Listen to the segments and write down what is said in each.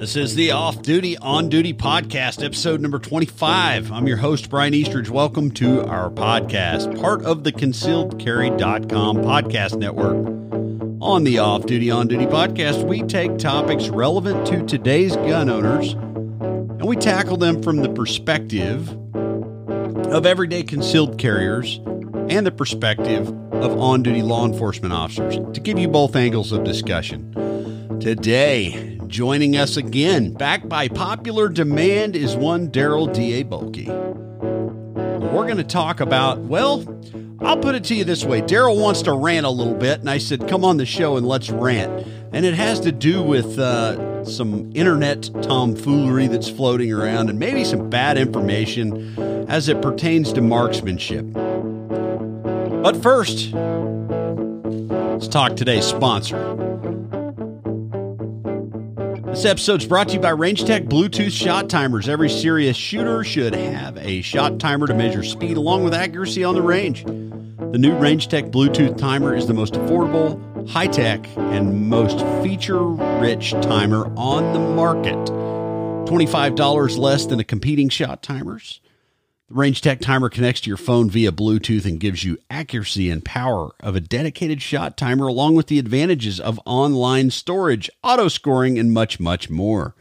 This is the Off Duty On Duty Podcast, episode number 25. I'm your host, Brian Eastridge. Welcome to our podcast, part of the concealedcarry.com podcast network. On the Off Duty On Duty Podcast, we take topics relevant to today's gun owners and we tackle them from the perspective of everyday concealed carriers and the perspective of on duty law enforcement officers to give you both angles of discussion. Today, joining us again, back by popular demand, is one Darryl D.A. Bolke. We're going to talk about, well, I'll put it to you this way Darryl wants to rant a little bit, and I said, come on the show and let's rant. And it has to do with uh, some internet tomfoolery that's floating around and maybe some bad information as it pertains to marksmanship. But first, let's talk today's sponsor. This episode is brought to you by Rangetech Bluetooth shot timers. Every serious shooter should have a shot timer to measure speed along with accuracy on the range. The new Rangetech Bluetooth timer is the most affordable, high tech, and most feature rich timer on the market. $25 less than the competing shot timers. The Rangetech timer connects to your phone via Bluetooth and gives you accuracy and power of a dedicated shot timer, along with the advantages of online storage, auto scoring, and much, much more.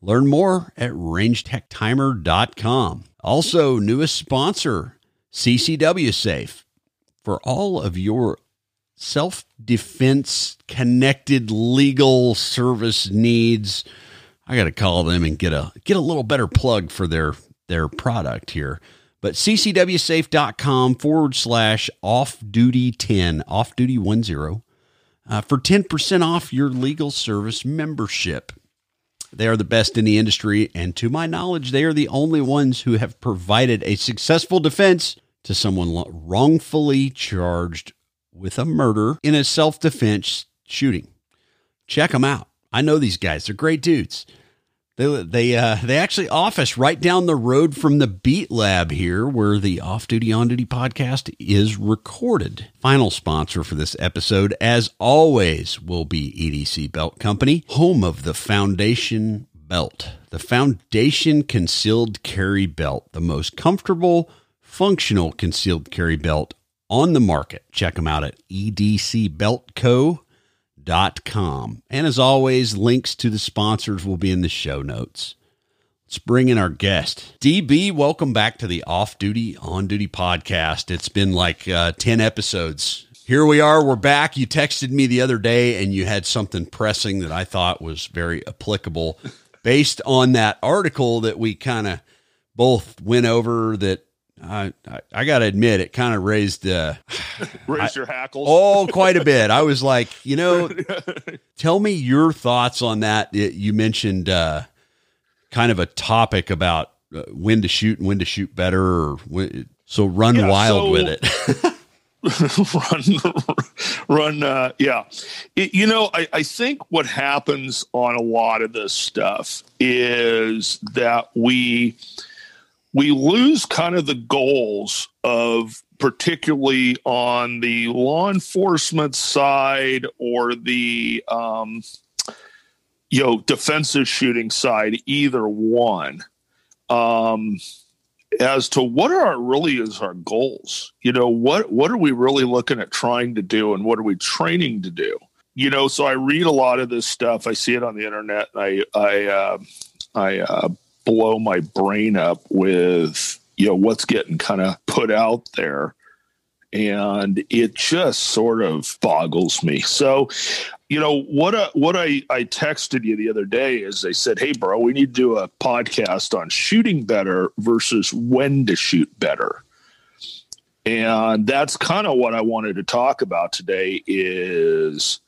Learn more at rangetechtimer.com. Also, newest sponsor, CCW Safe. For all of your self defense connected legal service needs, I got to call them and get a get a little better plug for their their product here. But ccwsafe.com forward slash off duty 10, off duty 10, uh, for 10% off your legal service membership. They are the best in the industry, and to my knowledge, they are the only ones who have provided a successful defense to someone wrongfully charged with a murder in a self defense shooting. Check them out. I know these guys, they're great dudes. They they uh, they actually office right down the road from the Beat Lab here, where the Off Duty On Duty podcast is recorded. Final sponsor for this episode, as always, will be EDC Belt Company, home of the Foundation Belt, the Foundation Concealed Carry Belt, the most comfortable, functional concealed carry belt on the market. Check them out at edcbeltco.com com. And as always, links to the sponsors will be in the show notes. Let's bring in our guest. DB, welcome back to the Off Duty, On Duty podcast. It's been like uh, 10 episodes. Here we are. We're back. You texted me the other day and you had something pressing that I thought was very applicable based on that article that we kind of both went over that I, I, I got to admit, it kind of raised uh, raised your hackles. Oh, quite a bit. I was like, you know, tell me your thoughts on that. You mentioned uh, kind of a topic about uh, when to shoot and when to shoot better. Or when, so run yeah, wild so, with it. run, run. Uh, yeah, it, you know, I, I think what happens on a lot of this stuff is that we we lose kind of the goals of particularly on the law enforcement side or the um, you know defensive shooting side either one. Um, as to what are our, really is our goals? You know what what are we really looking at trying to do and what are we training to do? You know so i read a lot of this stuff. I see it on the internet and i i uh, i uh, blow my brain up with you know what's getting kind of put out there. And it just sort of boggles me. So you know what uh, what I, I texted you the other day is they said hey bro we need to do a podcast on shooting better versus when to shoot better. And that's kind of what i wanted to talk about today is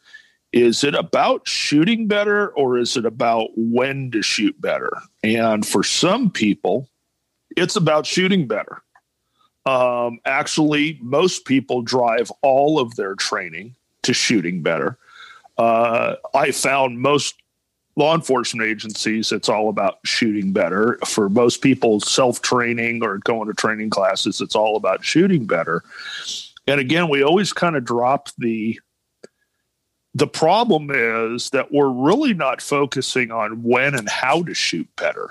is it about shooting better or is it about when to shoot better? And for some people, it's about shooting better. Um, actually, most people drive all of their training to shooting better. Uh, I found most law enforcement agencies, it's all about shooting better. For most people, self training or going to training classes, it's all about shooting better. And again, we always kind of drop the the problem is that we're really not focusing on when and how to shoot better.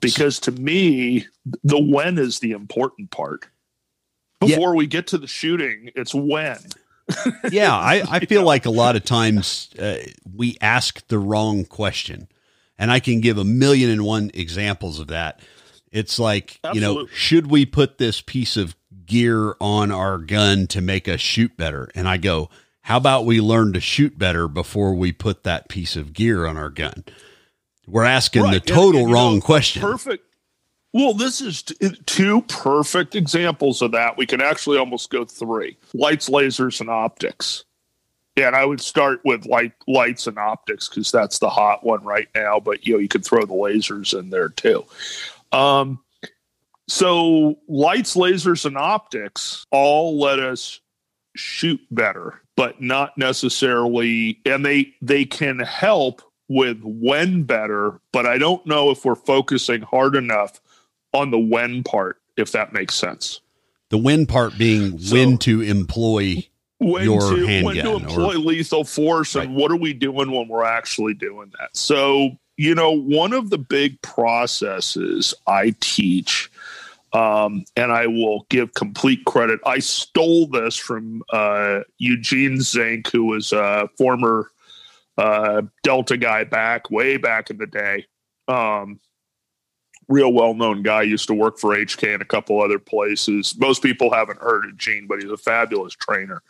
Because to me, the when is the important part. Before yeah. we get to the shooting, it's when. yeah, I, I feel yeah. like a lot of times uh, we ask the wrong question. And I can give a million and one examples of that. It's like, Absolutely. you know, should we put this piece of gear on our gun to make us shoot better? And I go, how about we learn to shoot better before we put that piece of gear on our gun? We're asking right. the total and, and, wrong know, question. Perfect. Well, this is t- two perfect examples of that. We can actually almost go three lights, lasers, and optics. Yeah, and I would start with light, lights and optics because that's the hot one right now. But you know, you could throw the lasers in there too. Um, so lights, lasers, and optics all let us shoot better but not necessarily and they they can help with when better but i don't know if we're focusing hard enough on the when part if that makes sense the when part being so, when to employ when your to, handgun when to employ or, lethal force and right. what are we doing when we're actually doing that so you know one of the big processes i teach um, and I will give complete credit. I stole this from uh, Eugene Zink, who was a former uh, Delta guy back way back in the day. Um, real well known guy, used to work for HK and a couple other places. Most people haven't heard of Gene, but he's a fabulous trainer.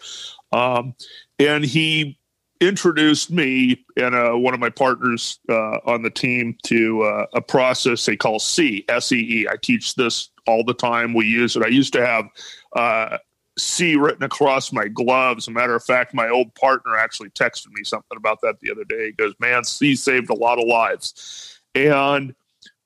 Um, and he introduced me and uh, one of my partners uh, on the team to uh, a process they call C, S E E. I teach this all the time. We use it. I used to have uh, C written across my gloves. As a matter of fact, my old partner actually texted me something about that the other day. He goes, Man, C saved a lot of lives. And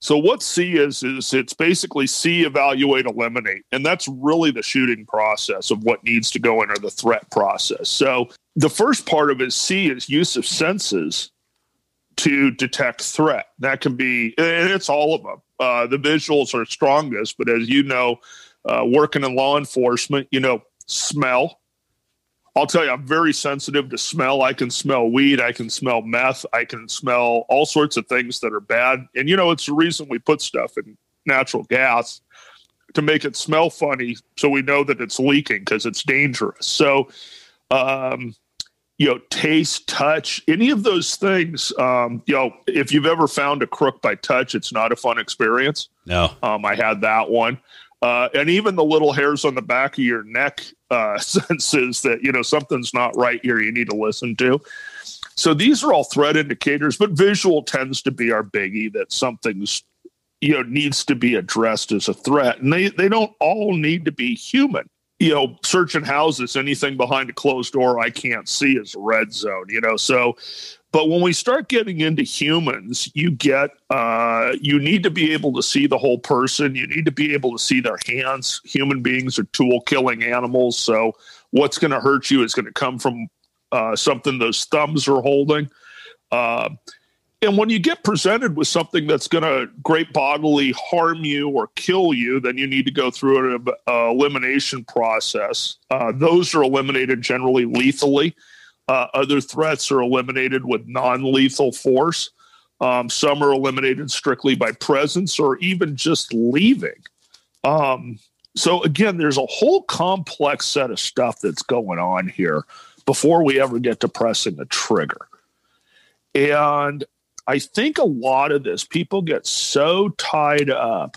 so what C is is it's basically C evaluate, eliminate, and that's really the shooting process of what needs to go into the threat process. So the first part of it, C, is use of senses to detect threat. That can be, and it's all of them. Uh, the visuals are strongest, but as you know, uh, working in law enforcement, you know, smell. I'll tell you, I'm very sensitive to smell. I can smell weed. I can smell meth. I can smell all sorts of things that are bad. And, you know, it's the reason we put stuff in natural gas to make it smell funny so we know that it's leaking because it's dangerous. So, um, you know, taste, touch, any of those things. Um, you know, if you've ever found a crook by touch, it's not a fun experience. No. Um, I had that one. Uh, and even the little hairs on the back of your neck uh, senses that, you know, something's not right here, you need to listen to. So these are all threat indicators, but visual tends to be our biggie that something's, you know, needs to be addressed as a threat. And they, they don't all need to be human you know, searching houses, anything behind a closed door I can't see is a red zone, you know. So, but when we start getting into humans, you get, uh, you need to be able to see the whole person. You need to be able to see their hands. Human beings are tool killing animals. So, what's going to hurt you is going to come from uh, something those thumbs are holding. Uh, and when you get presented with something that's going to great bodily harm you or kill you, then you need to go through an uh, elimination process. Uh, those are eliminated generally lethally. Uh, other threats are eliminated with non lethal force. Um, some are eliminated strictly by presence or even just leaving. Um, so, again, there's a whole complex set of stuff that's going on here before we ever get to pressing the trigger. And I think a lot of this, people get so tied up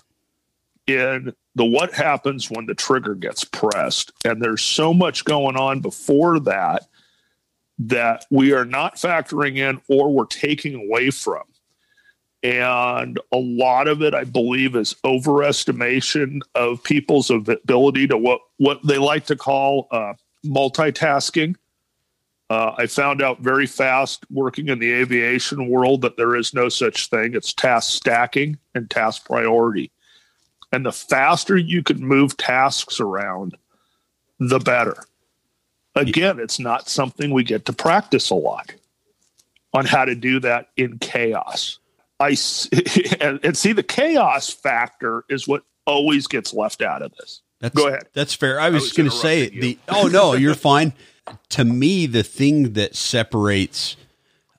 in the what happens when the trigger gets pressed. And there's so much going on before that that we are not factoring in or we're taking away from. And a lot of it, I believe, is overestimation of people's ability to what, what they like to call uh, multitasking. Uh, I found out very fast working in the aviation world that there is no such thing. It's task stacking and task priority. And the faster you can move tasks around, the better. Again, it's not something we get to practice a lot on how to do that in chaos. I and, and see the chaos factor is what always gets left out of this. That's, Go ahead. That's fair. I was, was going to say you. the. Oh no, you're fine. To me, the thing that separates,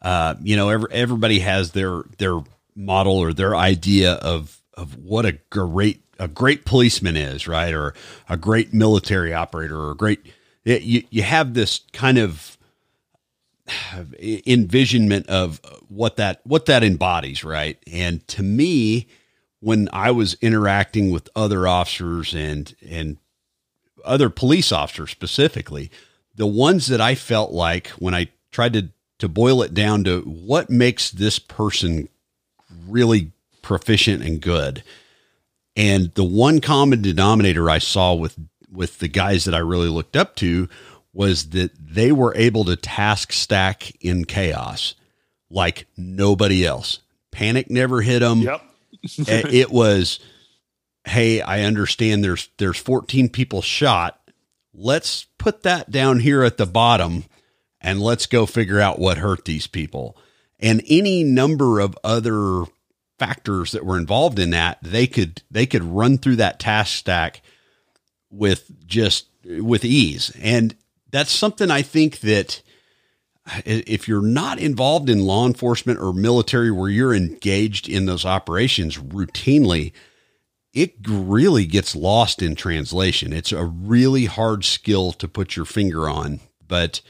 uh, you know, every, everybody has their their model or their idea of of what a great a great policeman is, right, or a great military operator, or a great you you have this kind of envisionment of what that what that embodies, right? And to me, when I was interacting with other officers and and other police officers specifically, the ones that I felt like when I tried to to boil it down to what makes this person really proficient and good. And the one common denominator I saw with with the guys that I really looked up to was that they were able to task stack in chaos like nobody else. Panic never hit them. Yep. it was, hey, I understand there's there's 14 people shot. Let's put that down here at the bottom and let's go figure out what hurt these people. And any number of other factors that were involved in that, they could they could run through that task stack with just with ease. And that's something I think that if you're not involved in law enforcement or military where you're engaged in those operations routinely, it really gets lost in translation. It's a really hard skill to put your finger on. But,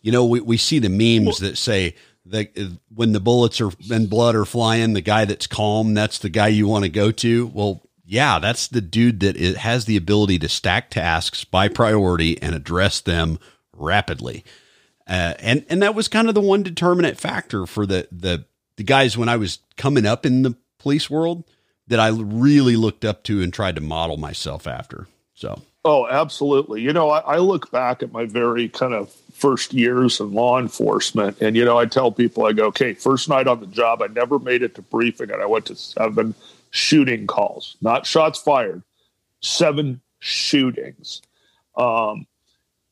you know, we, we see the memes that say that when the bullets are and blood are flying, the guy that's calm, that's the guy you want to go to. Well, yeah, that's the dude that it has the ability to stack tasks by priority and address them rapidly. Uh, and and that was kind of the one determinant factor for the the the guys when I was coming up in the police world that I really looked up to and tried to model myself after. So. Oh, absolutely. You know, I, I look back at my very kind of first years in law enforcement, and you know, I tell people, I go, okay, first night on the job, I never made it to briefing, and I went to seven shooting calls, not shots fired, seven shootings. Um,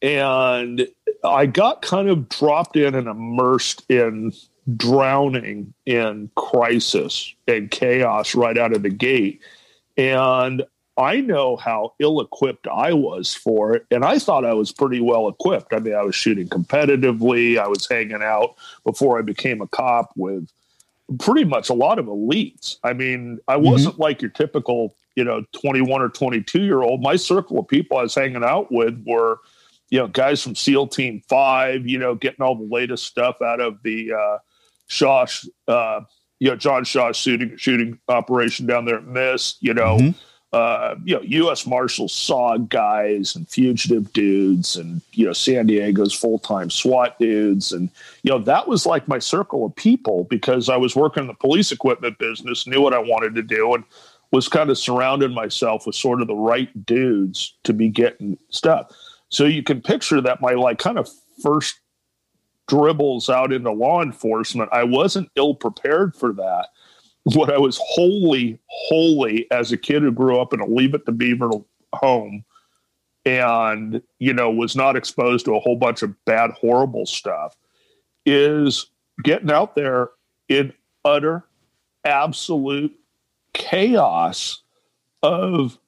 and I got kind of dropped in and immersed in drowning in crisis and chaos right out of the gate. And I know how ill equipped I was for it. And I thought I was pretty well equipped. I mean, I was shooting competitively, I was hanging out before I became a cop with pretty much a lot of elites. I mean, I mm-hmm. wasn't mm-hmm. like your typical, you know, 21 or 22 year old. My circle of people I was hanging out with were, you know, guys from SEAL Team Five, you know, getting all the latest stuff out of the uh, Shaw, uh, you know, John Shaw shooting shooting operation down there at Miss, you know. Mm-hmm uh, you know, U.S. Marshals SOG guys and fugitive dudes, and you know, San Diego's full time SWAT dudes, and you know, that was like my circle of people because I was working in the police equipment business, knew what I wanted to do, and was kind of surrounding myself with sort of the right dudes to be getting stuff. So you can picture that my like kind of first dribbles out into law enforcement, I wasn't ill prepared for that. What I was wholly, wholly as a kid who grew up in a Leave It to Beaver home and, you know, was not exposed to a whole bunch of bad, horrible stuff is getting out there in utter, absolute chaos of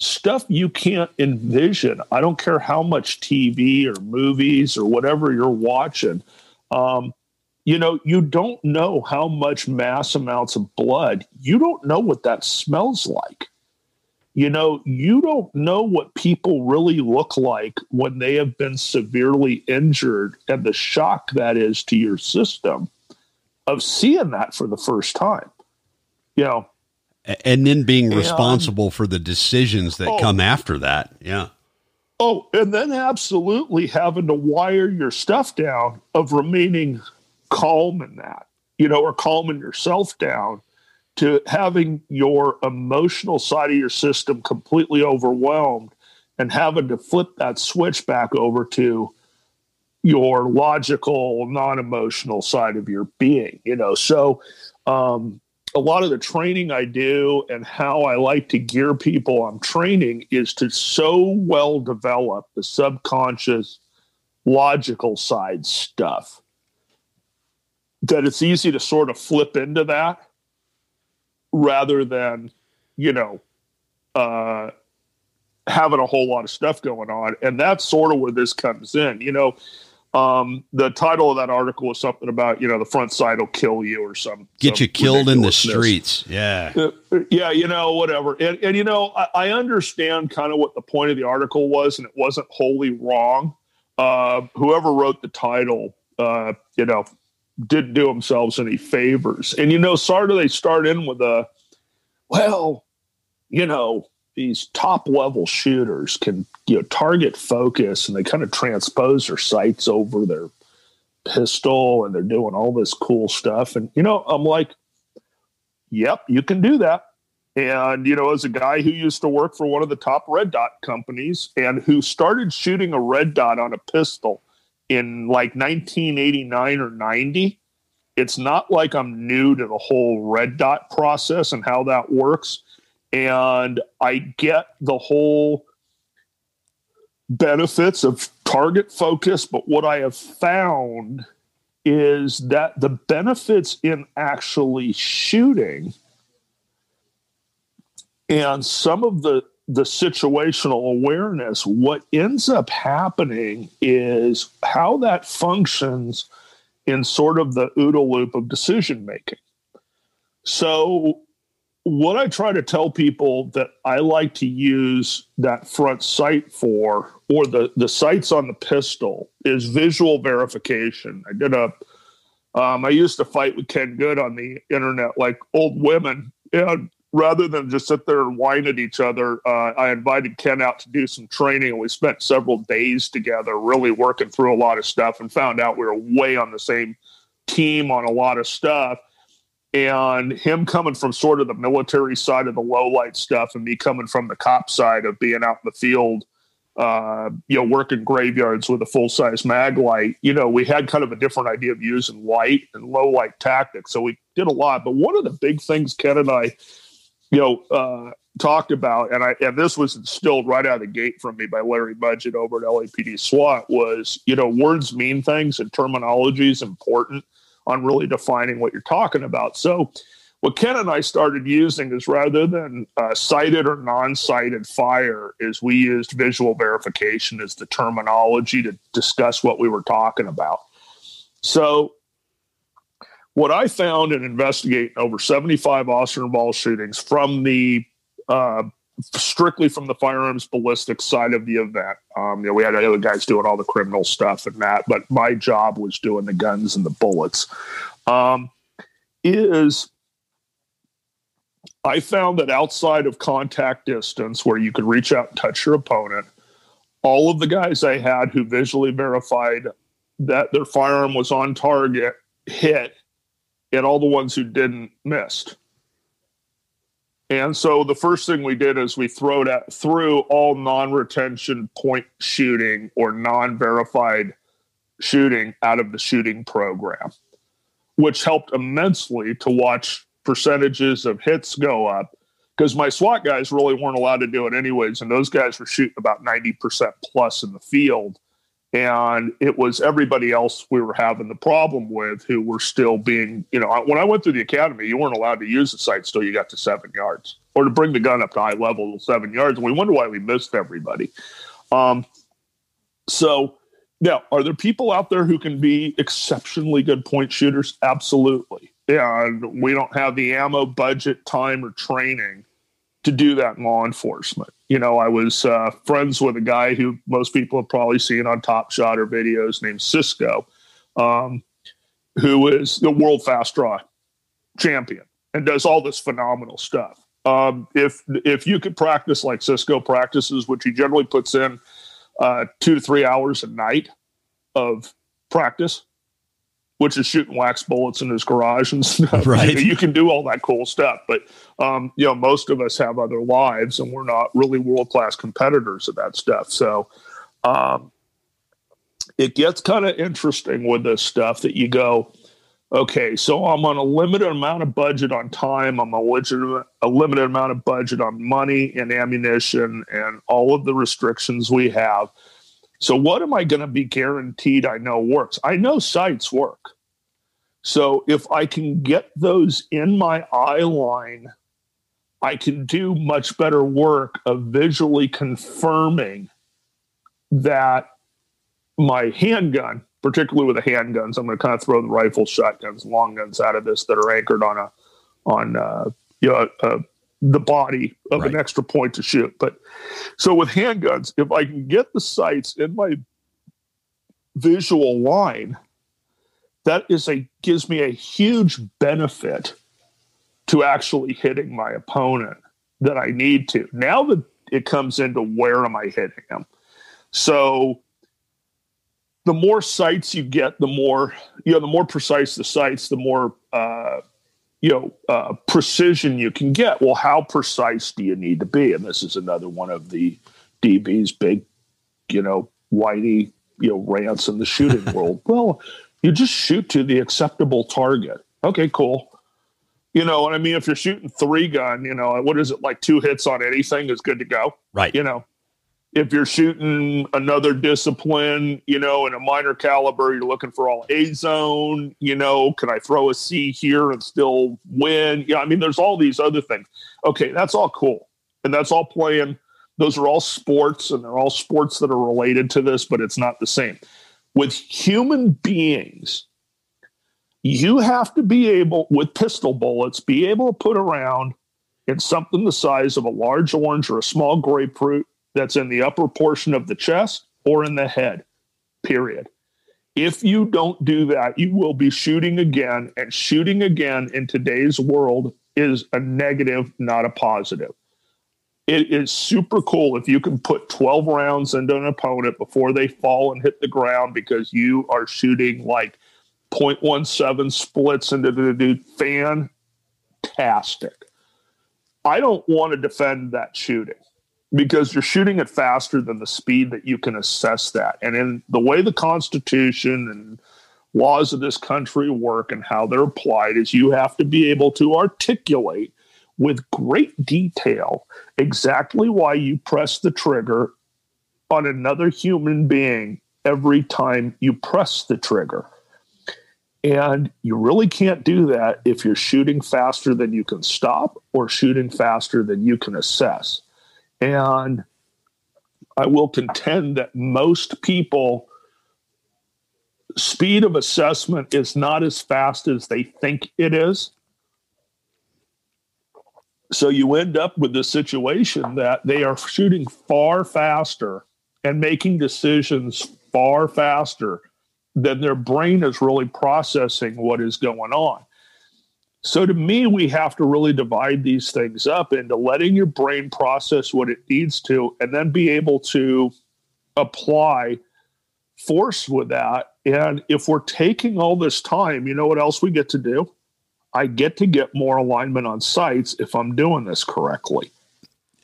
stuff you can't envision. I don't care how much TV or movies or whatever you're watching. Um, you know, you don't know how much mass amounts of blood. You don't know what that smells like. You know, you don't know what people really look like when they have been severely injured and the shock that is to your system of seeing that for the first time. You know, and then being responsible for the decisions that oh, come after that. Yeah. Oh, and then absolutely having to wire your stuff down of remaining calm in that, you know, or calming yourself down to having your emotional side of your system completely overwhelmed and having to flip that switch back over to your logical, non emotional side of your being, you know. So, um, a lot of the training I do and how I like to gear people I'm training is to so well develop the subconscious logical side stuff that it's easy to sort of flip into that rather than, you know, uh, having a whole lot of stuff going on. And that's sort of where this comes in. You know, um, the title of that article was something about, you know, the front side will kill you or some get some you killed in the streets. Yeah. Uh, yeah. You know, whatever. And, and you know, I, I, understand kind of what the point of the article was, and it wasn't wholly wrong. Uh, whoever wrote the title, uh, you know, didn't do themselves any favors. And, you know, sort of they start in with a, well, you know, these top level shooters can you know target focus and they kind of transpose their sights over their pistol and they're doing all this cool stuff. And you know i'm like yep you can do that. And you know as a guy who used to work for one of the top red dot companies and who started shooting a red dot on a pistol in like 1989 or 90 it's not like i'm new to the whole red dot process and how that works and I get the whole benefits of target focus, but what I have found is that the benefits in actually shooting and some of the the situational awareness what ends up happening is how that functions in sort of the OODA loop of decision making so what I try to tell people that I like to use that front sight for, or the the sights on the pistol, is visual verification. I did a, um, I used to fight with Ken Good on the internet like old women, and rather than just sit there and whine at each other, uh, I invited Ken out to do some training, and we spent several days together, really working through a lot of stuff, and found out we were way on the same team on a lot of stuff and him coming from sort of the military side of the low light stuff and me coming from the cop side of being out in the field uh, you know working graveyards with a full size mag light you know we had kind of a different idea of using light and low light tactics. So we did a lot. But one of the big things ken and i you know uh, talked about and i and this was instilled right out of the gate from me by larry Mudgett over at lapd swat was you know words mean things and terminology is important on really defining what you're talking about. So, what Ken and I started using is rather than uh, sighted or non-sighted fire, is we used visual verification as the terminology to discuss what we were talking about. So, what I found in investigating over 75 officer involved shootings from the uh, strictly from the firearms ballistic side of the event. Um, you know, we had other guys doing all the criminal stuff and that, but my job was doing the guns and the bullets. Um, is I found that outside of contact distance, where you could reach out and touch your opponent, all of the guys I had who visually verified that their firearm was on target hit, and all the ones who didn't missed. And so the first thing we did is we threw that through all non-retention point shooting or non-verified shooting out of the shooting program, which helped immensely to watch percentages of hits go up because my SWAT guys really weren't allowed to do it anyways, and those guys were shooting about 90% plus in the field and it was everybody else we were having the problem with who were still being you know when i went through the academy you weren't allowed to use the sight till you got to seven yards or to bring the gun up to high level seven yards. And we wonder why we missed everybody. Um, so now are there people out there who can be exceptionally good point shooters? Absolutely. And we don't have the ammo budget time or training to do that in law enforcement. You know, I was uh, friends with a guy who most people have probably seen on Top Shot or videos named Cisco, um, who is the world fast draw champion and does all this phenomenal stuff. Um, if if you could practice like Cisco practices, which he generally puts in uh, two to three hours a night of practice, which is shooting wax bullets in his garage and stuff. Right. You, know, you can do all that cool stuff, but um, you know, most of us have other lives, and we're not really world class competitors of that stuff. So, um, it gets kind of interesting with this stuff that you go, okay, so I'm on a limited amount of budget on time. I'm a limited, a limited amount of budget on money and ammunition and all of the restrictions we have. So, what am I going to be guaranteed I know works? I know sights work. So, if I can get those in my eye line I can do much better work of visually confirming that my handgun, particularly with the handguns, I'm going to kind of throw the rifles, shotguns, long guns out of this that are anchored on a on uh, you know uh, the body of right. an extra point to shoot. But so with handguns, if I can get the sights in my visual line, that is a gives me a huge benefit to actually hitting my opponent that I need to. Now that it comes into where am I hitting them? So the more sights you get, the more you know, the more precise the sights, the more uh, you know uh, precision you can get. Well, how precise do you need to be? And this is another one of the DB's big, you know, whitey, you know, rants in the shooting world. Well, you just shoot to the acceptable target. Okay, cool. You know what I mean? If you're shooting three gun, you know, what is it like two hits on anything is good to go. Right. You know, if you're shooting another discipline, you know, in a minor caliber, you're looking for all A zone, you know, can I throw a C here and still win? Yeah, I mean, there's all these other things. Okay, that's all cool. And that's all playing. Those are all sports and they're all sports that are related to this, but it's not the same. With human beings, you have to be able, with pistol bullets, be able to put around in something the size of a large orange or a small grapefruit that's in the upper portion of the chest or in the head, period. If you don't do that, you will be shooting again, and shooting again in today's world is a negative, not a positive. It is super cool if you can put 12 rounds into an opponent before they fall and hit the ground because you are shooting like 0.17 splits into the dude. Fantastic. I don't want to defend that shooting because you're shooting it faster than the speed that you can assess that. And in the way the Constitution and laws of this country work and how they're applied is you have to be able to articulate with great detail exactly why you press the trigger on another human being every time you press the trigger. And you really can't do that if you're shooting faster than you can stop or shooting faster than you can assess. And I will contend that most people speed of assessment is not as fast as they think it is. So you end up with the situation that they are shooting far faster and making decisions far faster than their brain is really processing what is going on. So to me, we have to really divide these things up into letting your brain process what it needs to and then be able to apply force with that. And if we're taking all this time, you know what else we get to do? I get to get more alignment on sights if I'm doing this correctly.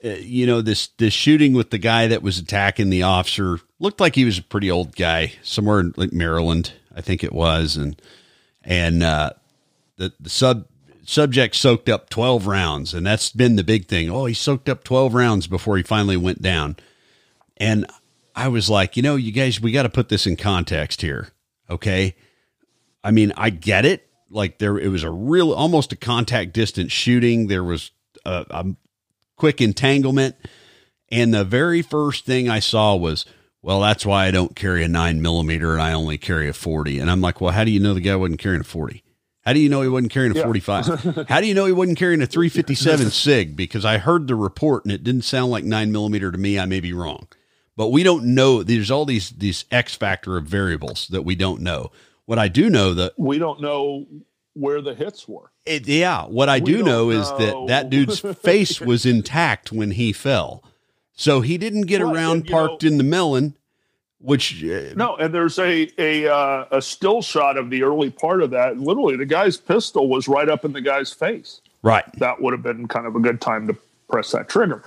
Uh, you know this this shooting with the guy that was attacking the officer looked like he was a pretty old guy somewhere in like Maryland, I think it was, and and uh, the the sub subject soaked up 12 rounds and that's been the big thing. Oh he soaked up 12 rounds before he finally went down. And i was like you know you guys we got to put this in context here okay? I mean i get it. Like there it was a real almost a contact distance shooting. There was a, a quick entanglement. And the very first thing i saw was well, that's why I don't carry a nine millimeter and I only carry a 40. And I'm like, well, how do you know the guy wasn't carrying a 40? How do you know he wasn't carrying a yeah. 45? How do you know he wasn't carrying a 357 SIG? Because I heard the report and it didn't sound like nine millimeter to me. I may be wrong, but we don't know. There's all these these X factor of variables that we don't know. What I do know that we don't know where the hits were. It, yeah, what I we do know, know is that that dude's face was intact when he fell, so he didn't get right, around and, parked know, in the melon which uh, no, and there's a a uh, a still shot of the early part of that. Literally, the guy's pistol was right up in the guy's face. Right. That would have been kind of a good time to press that trigger.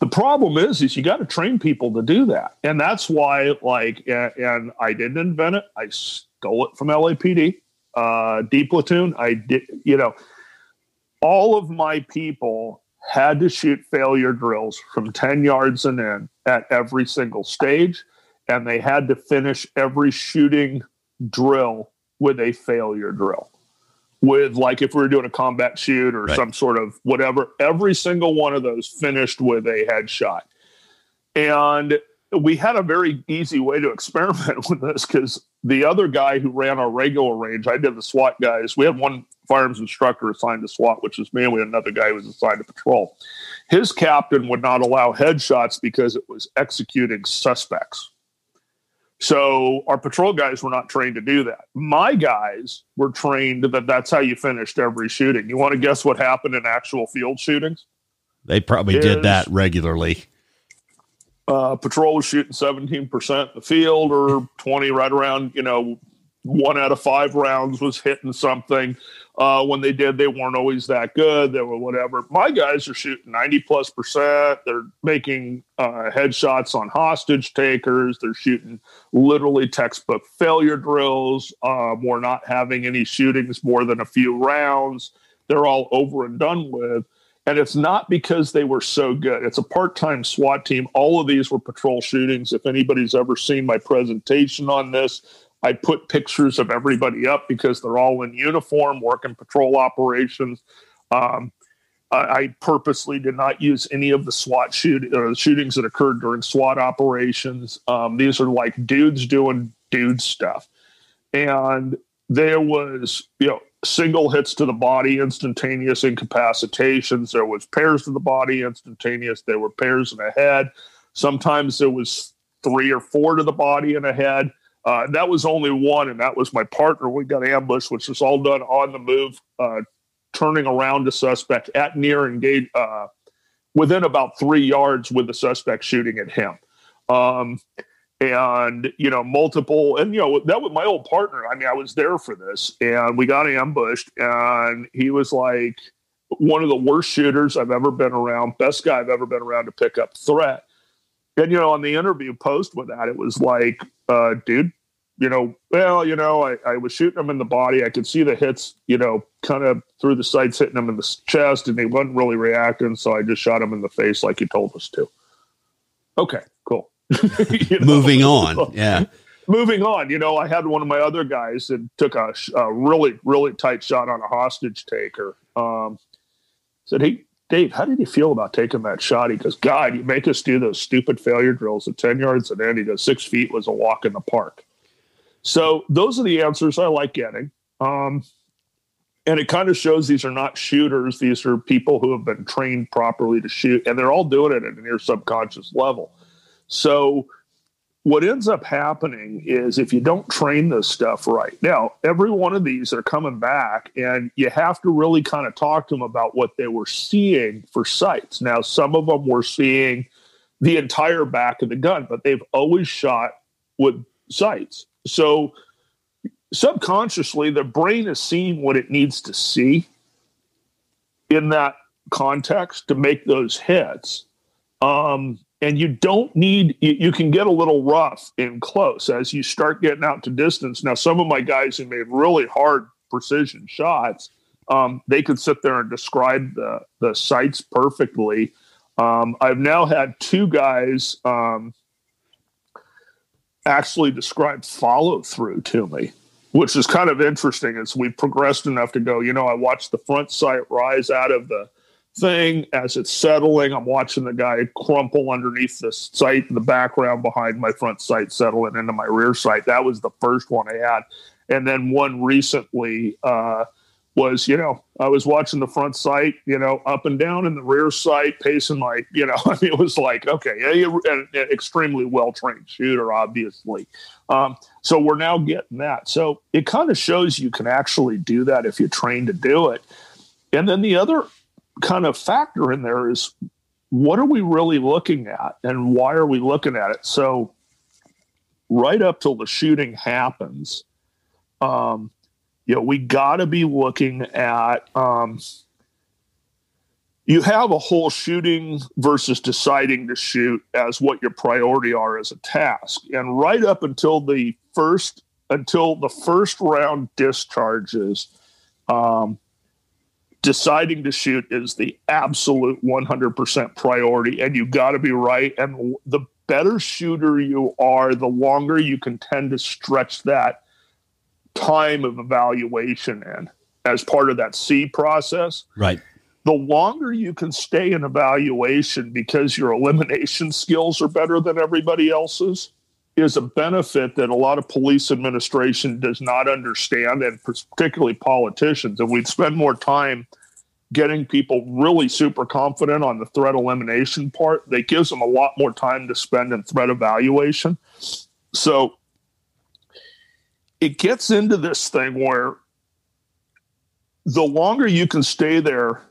The problem is, is you got to train people to do that, and that's why, like, and, and I didn't invent it. I stole it from LAPD, uh, D platoon. I did, you know, all of my people had to shoot failure drills from ten yards and in at every single stage and they had to finish every shooting drill with a failure drill. with like if we were doing a combat shoot or Right. some sort of whatever. Every single one of those finished with a headshot, and we had a very easy way to experiment with this because the other guy who ran our regular range, I did the SWAT guys. We had one firearms instructor assigned to SWAT, which was me, and we had another guy who was assigned to patrol. His captain would not allow headshots because it was executing suspects. So our patrol guys were not trained to do that. My guys were trained that that's how you finished every shooting. You want to guess what happened in actual field shootings? They probably Is- did that regularly. uh, patrol was shooting 17% in the field or 20 right around you know one out of five rounds was hitting something uh, when they did they weren't always that good. They were whatever. My guys are shooting 90 plus percent. They're making uh, headshots on hostage takers. They're shooting literally textbook failure drills. Um, we're not having any shootings more than a few rounds. They're all over and done with. And it's not because they were so good. It's a part time SWAT team. All of these were patrol shootings. If anybody's ever seen my presentation on this, I put pictures of everybody up because they're all in uniform, working patrol operations. Um, I, I purposely did not use any of the SWAT shoot, uh, shootings that occurred during SWAT operations. Um, these are like dudes doing dude stuff. And there was, you know, single hits to the body, instantaneous incapacitations. There was pairs to the body, instantaneous. There were pairs in the head. Sometimes there was three or four to the body and a head. Uh, that was only one, and that was my partner. We got ambushed, which was all done on the move, uh, turning around the suspect at near engage, uh, within about three yards with the suspect shooting at him. Um, and you know multiple and you know that was my old partner i mean i was there for this and we got ambushed and he was like one of the worst shooters i've ever been around best guy i've ever been around to pick up threat and you know on the interview post with that it was like uh dude you know well you know I, I was shooting him in the body i could see the hits you know kind of through the sights hitting him in the chest and he wasn't really reacting so i just shot him in the face like he told us to okay cool You know? Moving on. Yeah. moving on, you know, I had one of my other guys that took a, a really, really tight shot on a hostage taker. Um, said, Hey, Dave, how did you feel about taking that shot? He goes, God, you make us do those stupid failure drills at 10 yards and then he goes, six feet was a walk in the park. So those are the answers I like getting. Um, and it kind of shows these are not shooters. These are people who have been trained properly to shoot, and they're all doing it at a near subconscious level. So what ends up happening is if you don't train this stuff right. Now every one of these are coming back and you have to really kind of talk to them about what they were seeing for sights. Now some of them were seeing the entire back of the gun but they've always shot with sights. So subconsciously the brain is seeing what it needs to see in that context to make those hits. Um, and you don't need you, you can get a little rough in close as you start getting out to distance. Now some of my guys who made really hard precision shots um, they could sit there and describe the the sights perfectly. Um, i've now had two guys um, actually describe follow through to me which is kind of interesting as we've progressed enough to go you know i watched the front sight rise out of the thing as it's settling. I'm watching the guy crumple underneath the sight in the background behind my front sight settling into my rear sight. That was the first one I had. And then one recently uh, was, you know, I was watching the front sight, you know, up and down in the rear sight, pacing my, you know, I mean, it was like, okay, yeah, an extremely well trained shooter, obviously. Um, so we're now getting that. So it kind of shows you can actually do that if you train to do it. And then the other kind of factor in there is what are we really looking at and why are we looking at it? So, right up till the shooting happens, um, you know, we got to be looking at. Um, you have a whole shooting versus deciding to shoot as what your priority are as a task, and right up until the first until the first round discharges. Um, deciding to shoot is the absolute 100% priority and you got to be right and the better shooter you are the longer you can tend to stretch that time of evaluation in as part of that C process. Right. The longer you can stay in evaluation because your elimination skills are better than everybody else's is a benefit that a lot of police administration does not understand, and particularly politicians. And we'd spend more time getting people really super confident on the threat elimination part. That gives them a lot more time to spend in threat evaluation. So it gets into this thing where the longer you can stay there,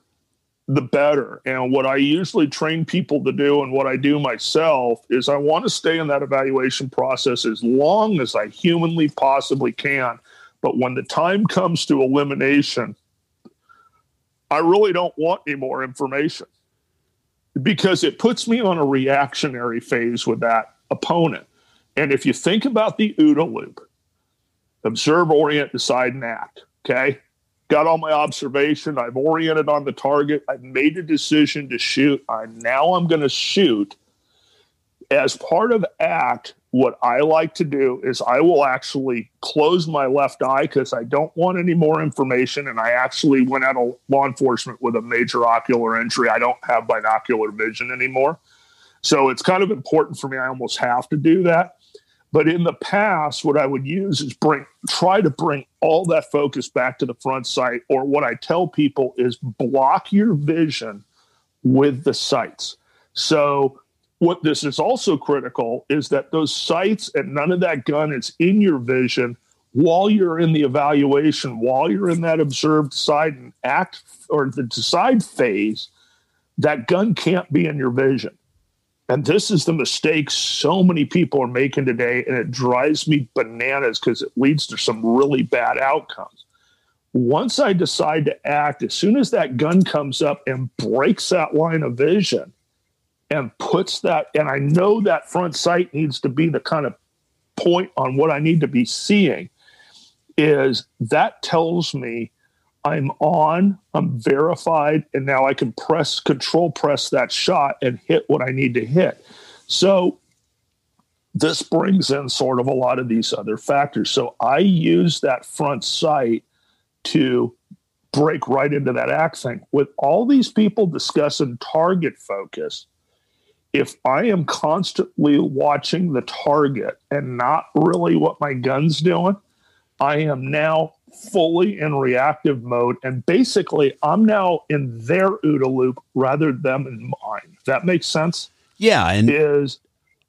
the better. And what I usually train people to do and what I do myself is I want to stay in that evaluation process as long as I humanly possibly can. But when the time comes to elimination, I really don't want any more information because it puts me on a reactionary phase with that opponent. And if you think about the OODA loop, observe, orient, decide, and act, okay? Got all my observation. I've oriented on the target. I've made a decision to shoot. I now I'm going to shoot. As part of act, what I like to do is I will actually close my left eye because I don't want any more information. And I actually went out of law enforcement with a major ocular injury. I don't have binocular vision anymore. So it's kind of important for me. I almost have to do that. But in the past, what I would use is bring try to bring all that focus back to the front sight. Or what I tell people is block your vision with the sights. So what this is also critical is that those sights and none of that gun is in your vision while you're in the evaluation, while you're in that observed side and act or the decide phase, that gun can't be in your vision. And this is the mistake so many people are making today. And it drives me bananas because it leads to some really bad outcomes. Once I decide to act, as soon as that gun comes up and breaks that line of vision and puts that, and I know that front sight needs to be the kind of point on what I need to be seeing, is that tells me I'm on, I'm verified, and now I can press control press that shot and hit what I need to hit. So this brings in sort of a lot of these other factors. So I use that front sight to break right into that accent. With all these people discussing target focus, if I am constantly watching the target and not really what my gun's doing, I am now fully in reactive mode. And basically, I'm now in their OODA loop rather than in mine. That makes sense? Yeah. And is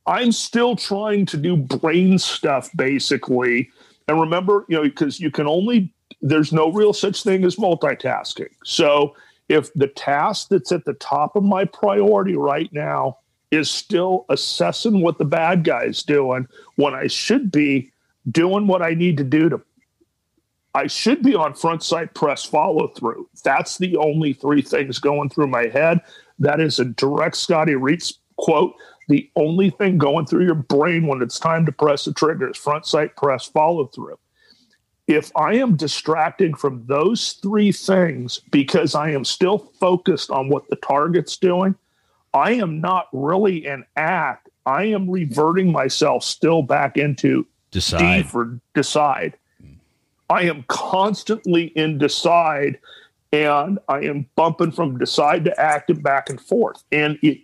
I'm still trying to do brain stuff basically. And remember, you know, because you can only, there's no real such thing as multitasking. So if the task that's at the top of my priority right now is still assessing what the bad guy's doing when I should be doing what I need to do to I should be on front sight press follow through. That's the only three things going through my head. That is a direct Scotty Reitz quote. The only thing going through your brain when it's time to press the trigger is front sight press follow through. If I am distracting from those three things because I am still focused on what the target's doing, I am not really in act. I am reverting myself still back into decide D for decide. I am constantly in decide and I am bumping from decide to act and back and forth. And it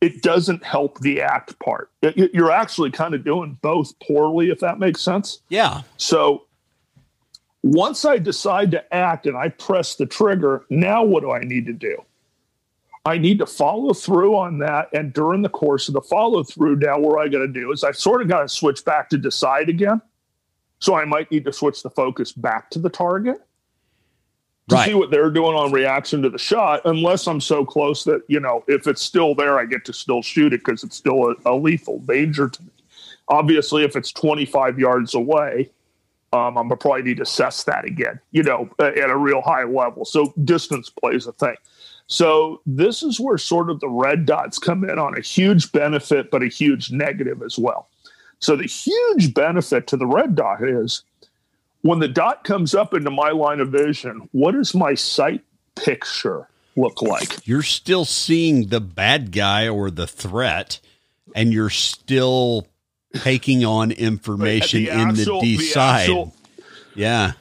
it doesn't help the act part. It, you're actually kind of doing both poorly, if that makes sense. Yeah. So once I decide to act and I press the trigger, now what do I need to do? I need to follow through on that. And during the course of the follow through, now what I got to do is I sort of got to switch back to decide again. So I might need to switch the focus back to the target to right. see what they're doing on reaction to the shot, unless I'm so close that, you know, if it's still there, I get to still shoot it because it's still a, a, lethal danger to me. Obviously, if it's 25 yards away, um, I'm going to probably need to assess that again, you know, at a real high level. So distance plays a thing. So this is where sort of the red dots come in on a huge benefit, but a huge negative as well. So the huge benefit to the red dot is when the dot comes up into my line of vision, what does my sight picture look like? You're still seeing the bad guy or the threat, and you're still taking on information the actual, in the D side. yeah.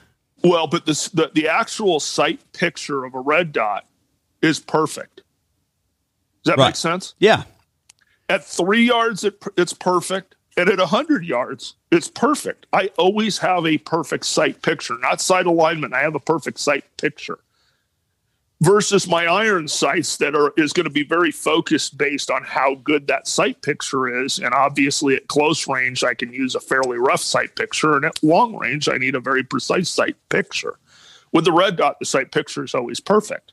Well, but this, the the actual sight picture of a red dot is perfect. Does that Right. make sense? Yeah. At three yards, it, it's perfect. And at 100 yards, it's perfect. I always have a perfect sight picture, not sight alignment. I have a perfect sight picture. Versus my iron sights that are is going to be very focused based on how good that sight picture is. And obviously, at close range, I can use a fairly rough sight picture. And at long range, I need a very precise sight picture. With the red dot, the sight picture is always perfect.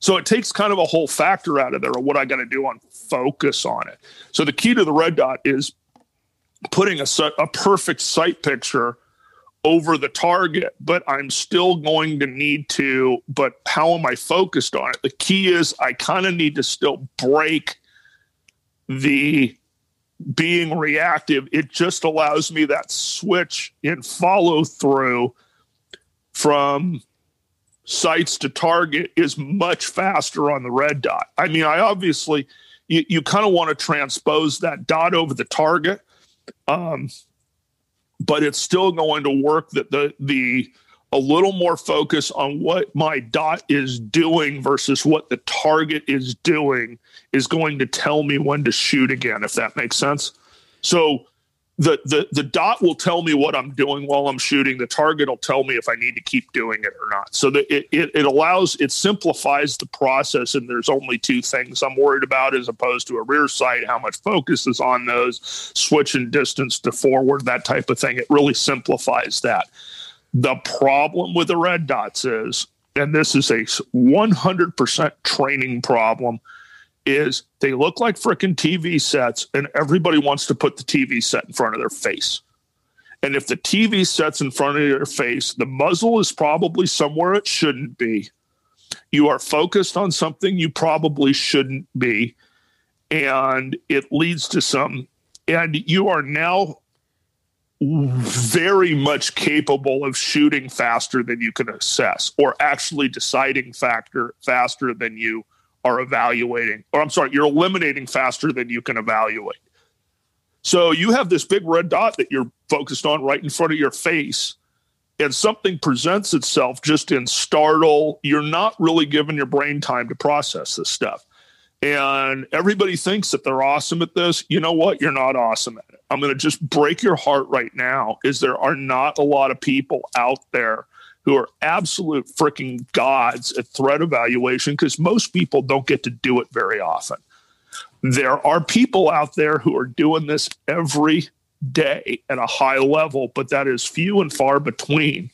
So it takes kind of a whole factor out of there of what I got to do on focus on it. So the key to the red dot is putting a, a perfect sight picture over the target, but I'm still going to need to. But how am I focused on it? The key is I kind of need to still break the being reactive. It just allows me that switch in follow through from sights to target is much faster on the red dot. I mean, I obviously you, you kind of want to transpose that dot over the target, um, but it's still going to work that the the a little more focus on what my dot is doing versus what the target is doing is going to tell me when to shoot again, if that makes sense. So the the the dot will tell me what I'm doing while I'm shooting. The target will tell me if I need to keep doing it or not. So that it, it it allows it simplifies the process. And there's only two things I'm worried about as opposed to a rear sight. How much focus is on those switching distance to forward, that type of thing. It really simplifies that. The problem with the red dots is, and this is a 100% training problem is they look like freaking TV sets, and everybody wants to put the TV set in front of their face. And if the TV set's in front of your face, the muzzle is probably somewhere it shouldn't be. You are focused on something you probably shouldn't be. And it leads to some, and you are now very much capable of shooting faster than you can assess or actually deciding factor faster than you are evaluating or i'm sorry you're eliminating faster than you can evaluate. So you have this big red dot that you're focused on right in front of your face and something presents itself just in startle. You're not really giving your brain time to process this stuff. And everybody thinks that they're awesome at this. You know what? You're not awesome at it. I'm going to just break your heart right now is there are not a lot of people out there who are absolute freaking gods at threat evaluation because most people don't get to do it very often. There are people out there who are doing this every day at a high level but that is few and far between.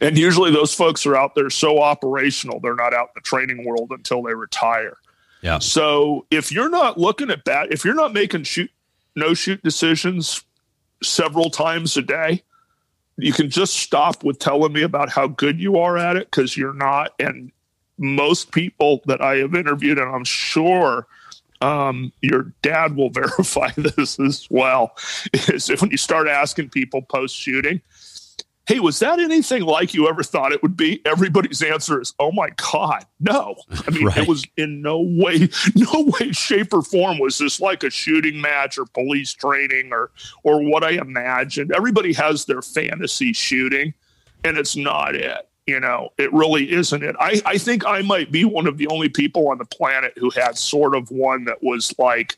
And usually those folks are out there so operational they're not out in the training world until they retire. Yeah. so if you're not looking at that, if you're not making shoot no shoot decisions several times a day, you can just stop with telling me about how good you are at it because you're not. And most people that I have interviewed, and I'm sure um, your dad will verify this as well, is when you start asking people post shooting, hey, was that anything like you ever thought it would be? Everybody's answer is, oh my God, no. I mean, Right. it was in no way, no way, shape, or form was this like a shooting match or police training or or what I imagined. Everybody has their fantasy shooting, and it's not it. You know, it really isn't it. I, I think I might be one of the only people on the planet who had sort of one that was like,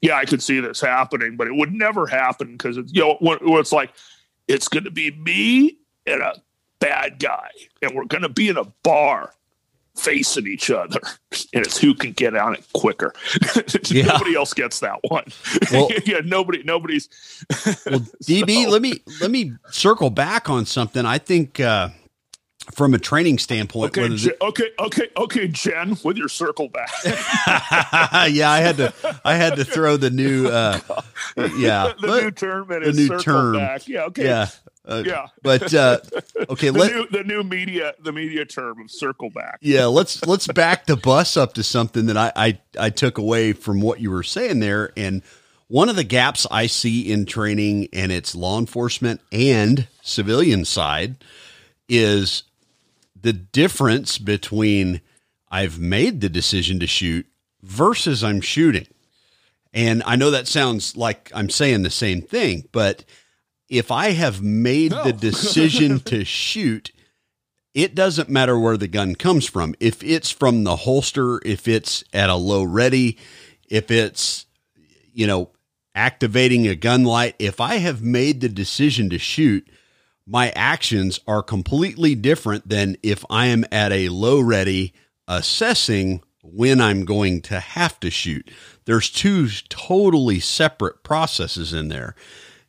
yeah, I could see this happening, but it would never happen because it's, you know, it's like, it's going to be me and a bad guy, and we're going to be in a bar facing each other, and it's who can get on it quicker. Yeah. Nobody else gets that one. Well- yeah, nobody, nobody's. Well, DB, So- let me let me circle back on something. I think uh, from a training standpoint, Okay, whether Je- okay, okay, okay, Jen, with your circle back. yeah, I had to I had to throw the new uh, yeah the new term and the new circle term. back. Yeah, okay. yeah uh, Yeah. but uh, okay The let new the new media the media term of circle back. yeah let's let's back the bus up to something that I, I I took away from what you were saying there and one of the gaps I see in training and it's law enforcement and civilian side is the difference between I've made the decision to shoot versus I'm shooting. And I know that sounds like I'm saying the same thing, but if I have made No. the decision to shoot, it doesn't matter where the gun comes from. If it's from the holster, if it's at a low ready, if it's, you know, activating a gun light, if I have made the decision to shoot, my actions are completely different than if I am at a low ready assessing when I'm going to have to shoot. There's two totally separate processes in there.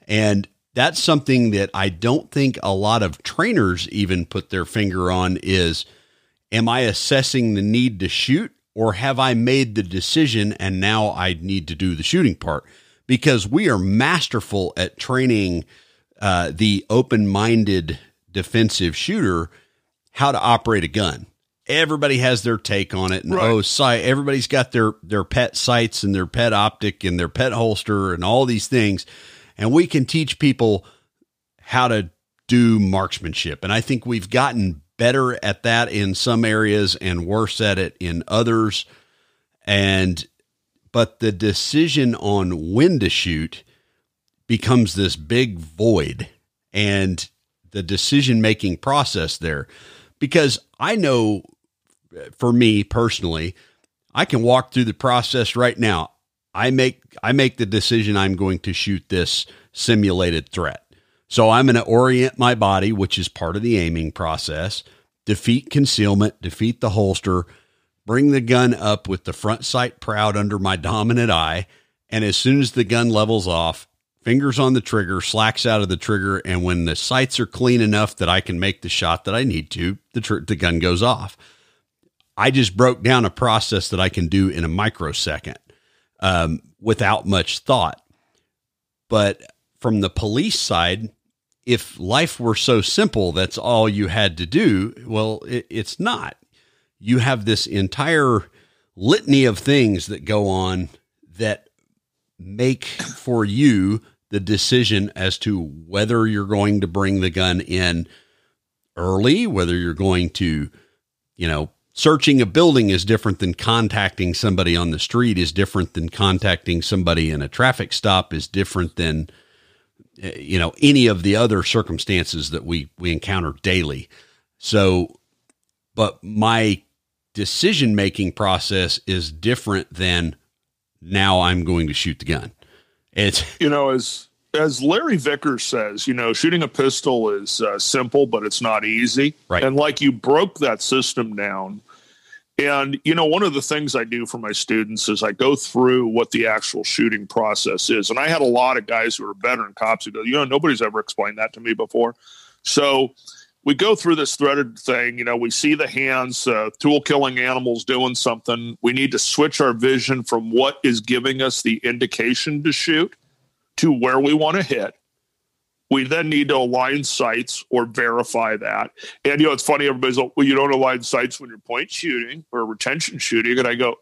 And that's something that I don't think a lot of trainers even put their finger on is am I assessing the need to shoot or have I made the decision and now I need to do the shooting part? Because we are masterful at training uh, the open minded defensive shooter how to operate a gun. Everybody has their take on it, and Right. oh, sight. Everybody's got their their pet sights and their pet optic and their pet holster and all these things, and we can teach people how to do marksmanship. And I think we've gotten better at that in some areas and worse at it in others. And but the decision on when to shoot becomes this big void and the decision making process there. Because I know for me personally I can walk through the process right now. I make I make the decision I'm going to shoot this simulated threat. So I'm going to orient my body which is part of the aiming process defeat concealment defeat the holster bring the gun up with the front sight proud under my dominant eye and as soon as the gun levels off fingers on the trigger, slacks out of the trigger, and when the sights are clean enough that I can make the shot that I need to, the tr- the gun goes off. I just broke down a process that I can do in a microsecond um, without much thought. But from the police side, if life were so simple, that's all you had to do. Well, it, it's not. You have this entire litany of things that go on that make for you the decision as to whether you're going to bring the gun in early, whether you're going to, you know, searching a building is different than contacting somebody on the street is different than contacting somebody in a traffic stop is different than uh, you know any of the other circumstances that we we encounter daily. So but my decision making process is different than now I'm going to shoot the gun. It's you know, as as Larry Vickers says, you know, shooting a pistol is uh, simple, but it's not easy. Right. And like you broke that system down. And you know, one of the things I do for my students is I go through what the actual shooting process is. And I had a lot of guys who are veteran cops who go, you know, nobody's ever explained that to me before. So we go through this threaded thing. You know, we see the hands, uh, tool killing animals doing something. We need to switch our vision from what is giving us the indication to shoot to where we want to hit. We then need to align sights or verify that. And you know, it's funny. Everybody's like, "Well, you don't align sights when you're point shooting or retention shooting." And I go,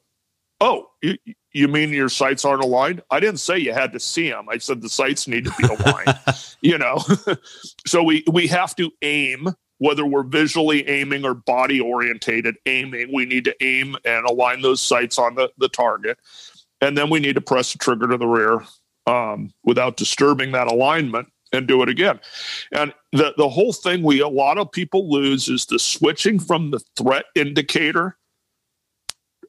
"Oh, you, you mean your sights aren't aligned? I didn't say you had to see them. I said the sights need to be aligned. you know, so we we have to aim." Whether we're visually aiming or body orientated aiming, we need to aim and align those sights on the, the target. And then we need to press the trigger to the rear um, without disturbing that alignment and do it again. And the, the whole thing we a lot of people lose is the switching from the threat indicator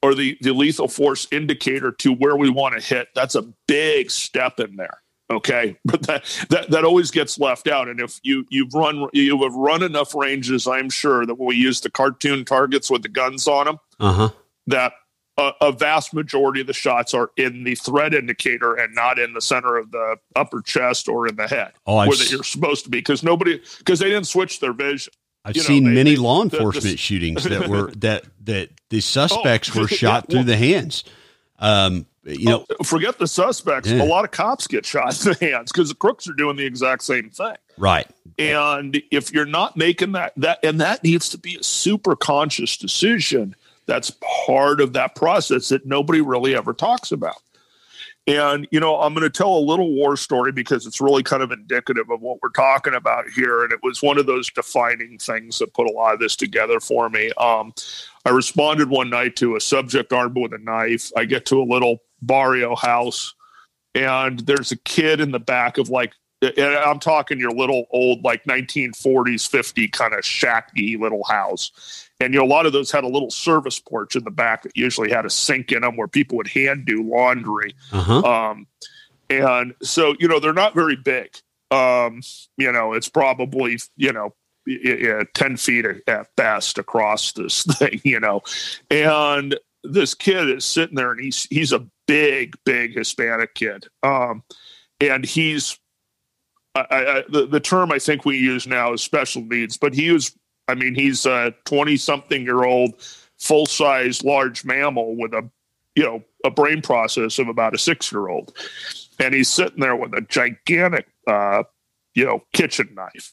or the, the lethal force indicator to where we want to hit. That's a big step in there. Okay. But that, that that always gets left out. And if you you've run you have run enough ranges, I'm sure that when we use the cartoon targets with the guns on them, uh-huh. that a, a vast majority of the shots are in the threat indicator and not in the center of the upper chest or in the head Oh, where s- they- you're supposed to be because nobody because they didn't switch their vision. I've you know, seen they- many they- law the- the- enforcement shootings that were that that the suspects Oh, were shot yeah, through well- the hands. Um, you know, Oh, forget the suspects. Yeah. A lot of cops get shot in the hands because the crooks are doing the exact same thing. right? And if you're not making that that and that needs to be a super conscious decision. That's part of that process that nobody really ever talks about. And you know, I'm going to tell a little war story because it's really kind of indicative of what we're talking about here. And it was one of those defining things that put a lot of this together for me. Um, I responded one night to a subject armed with a knife. I get to a little barrio house, and there's a kid in the back of like I'm talking your little old like 1940s, 50 kind of shacky little house. And you know, a lot of those had a little service porch in the back that usually had a sink in them where people would hand do laundry. Uh-huh. Um, and so, you know, they're not very big. Um, you know, it's probably, you know, 10 feet at best across this thing, you know. And this kid is sitting there and he's he's a big, big Hispanic kid. Um, and he's I, I, the, the term I think we use now is special needs, but he was, I mean, he's a 20 something year old, full size, large mammal with a, you know, a brain process of about a six year old. And he's sitting there with a gigantic, uh, you know, kitchen knife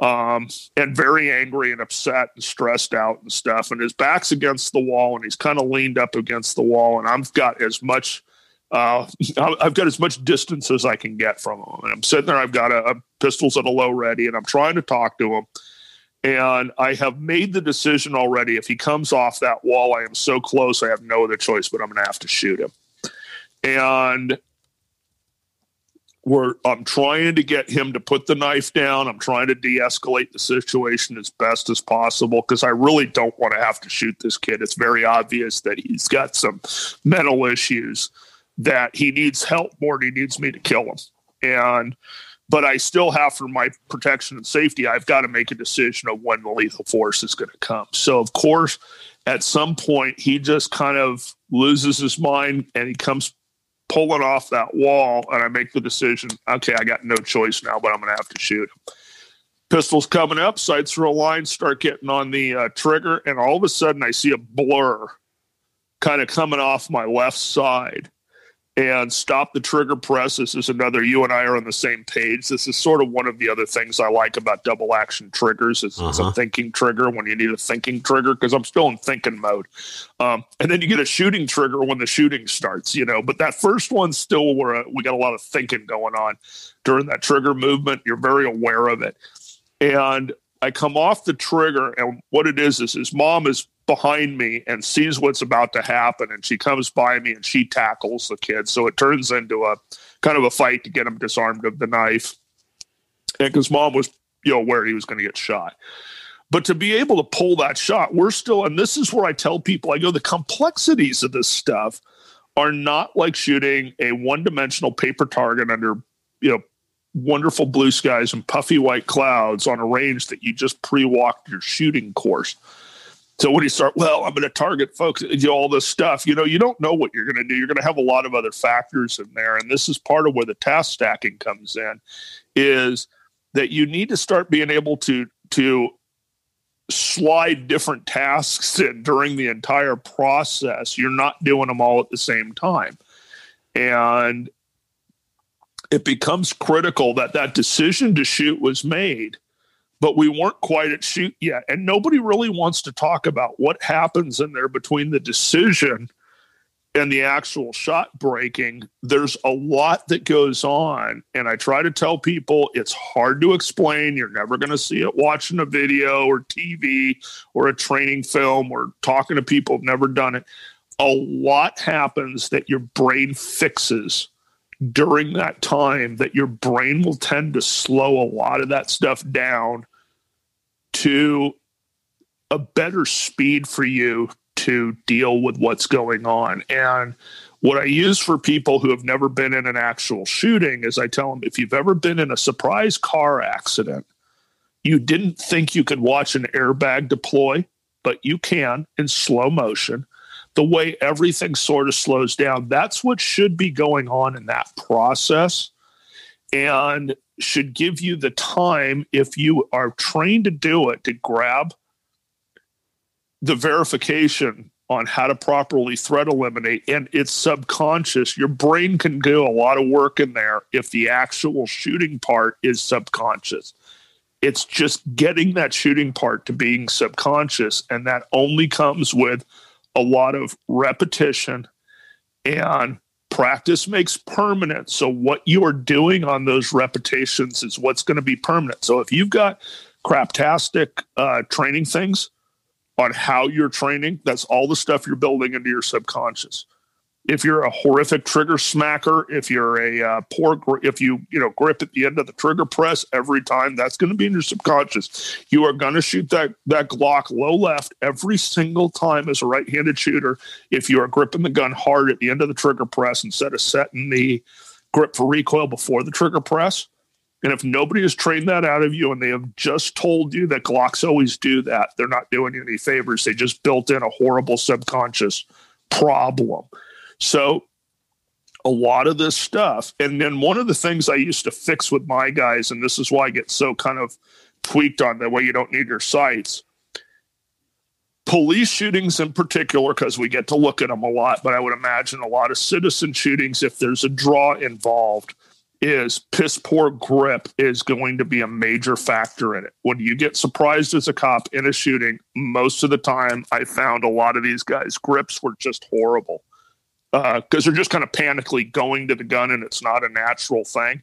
um, and very angry and upset and stressed out and stuff. And his back's against the wall, and he's kind of leaned up against the wall. And I've got as much, uh, I've got as much distance as I can get from him. And I'm sitting there. I've got a, a pistols at a low ready, and I'm trying to talk to him. And I have made the decision already. If he comes off that wall, I am so close. I have no other choice, but I'm going to have to shoot him. And we're I'm trying to get him to put the knife down. I'm trying to de-escalate the situation as best as possible because I really don't want to have to shoot this kid. It's very obvious that he's got some mental issues that he needs help more than he needs me to kill him. And but I still have for my protection and safety, I've got to make a decision of when the lethal force is going to come. So of course, at some point he just kind of loses his mind and he comes pulling off that wall, and I make the decision, okay, I got no choice now, but I'm going to have to shoot him. Pistols coming up, sights are aligned, start getting on the uh, trigger, and all of a sudden I see a blur kind of coming off my left side and stop the trigger press. This is another, you and I are on the same page. This is sort of one of the other things I like about double action triggers. It's, uh-huh. it's a uh-huh. thinking trigger when you need a thinking trigger because I'm still in thinking mode. Um, and then you get a shooting trigger when the shooting starts, you know, but that first one's still where uh, we got a lot of thinking going on during that trigger movement. You're very aware of it. And I come off the trigger, and what it is is his mom is behind me and sees what's about to happen and she comes by me and she tackles the kid. So it turns into a kind of a fight to get him disarmed of the knife. And because mom was you know aware he was going to get shot. But to be able to pull that shot we're still and this is where i tell people i go the complexities of this stuff are not like shooting a one-dimensional paper target under you know wonderful blue skies and puffy white clouds on a range that you just pre-walked your shooting course so when you start, well, I'm going to target folks, you know, all this stuff, you know, you don't know what you're going to do. You're going to have a lot of other factors in there. And this is part of where the task stacking comes in is that you need to start being able to, to slide different tasks in during the entire process. You're not doing them all at the same time. And it becomes critical that that decision to shoot was made but we weren't quite at shoot yet. And nobody really wants to talk about what happens in there between the decision and the actual shot breaking. There's a lot that goes on. And I try to tell people it's hard to explain. You're never going to see it watching a video or TV or a training film or talking to people who've never done it. A lot happens that your brain fixes during that time that your brain will tend to slow a lot of that stuff down to a better speed for you to deal with what's going on. And what I use for people who have never been in an actual shooting is I tell them if you've ever been in a surprise car accident, you didn't think you could watch an airbag deploy, but you can in slow motion. The way everything sort of slows down, that's what should be going on in that process. And should give you the time, if you are trained to do it, to grab the verification on how to properly threat eliminate. And it's subconscious. Your brain can do a lot of work in there if the actual shooting part is subconscious. It's just getting that shooting part to being subconscious. And that only comes with a lot of repetition and practice makes permanent. So what you are doing on those repetitions is what's going to be permanent. So if you've got craptastic uh, training things on how you're training, that's all the stuff you're building into your subconscious. If you're a horrific trigger smacker, if you're a uh, poor, if you you know grip at the end of the trigger press every time, that's going to be in your subconscious. You are going to shoot that that Glock low left every single time as a right-handed shooter. If you are gripping the gun hard at the end of the trigger press instead of setting the grip for recoil before the trigger press, and if nobody has trained that out of you and they have just told you that Glocks always do that, they're not doing you any favors. They just built in a horrible subconscious problem. So a lot of this stuff. And then one of the things I used to fix with my guys, and this is why I get so kind of tweaked on the way you don't need your sights. Police shootings in particular, because we get to look at them a lot, but I would imagine a lot of citizen shootings, if there's a draw involved, is piss poor grip is going to be a major factor in it. When you get surprised as a cop in a shooting, most of the time I found a lot of these guys' grips were just horrible because uh, they're just kind of panically going to the gun and it's not a natural thing.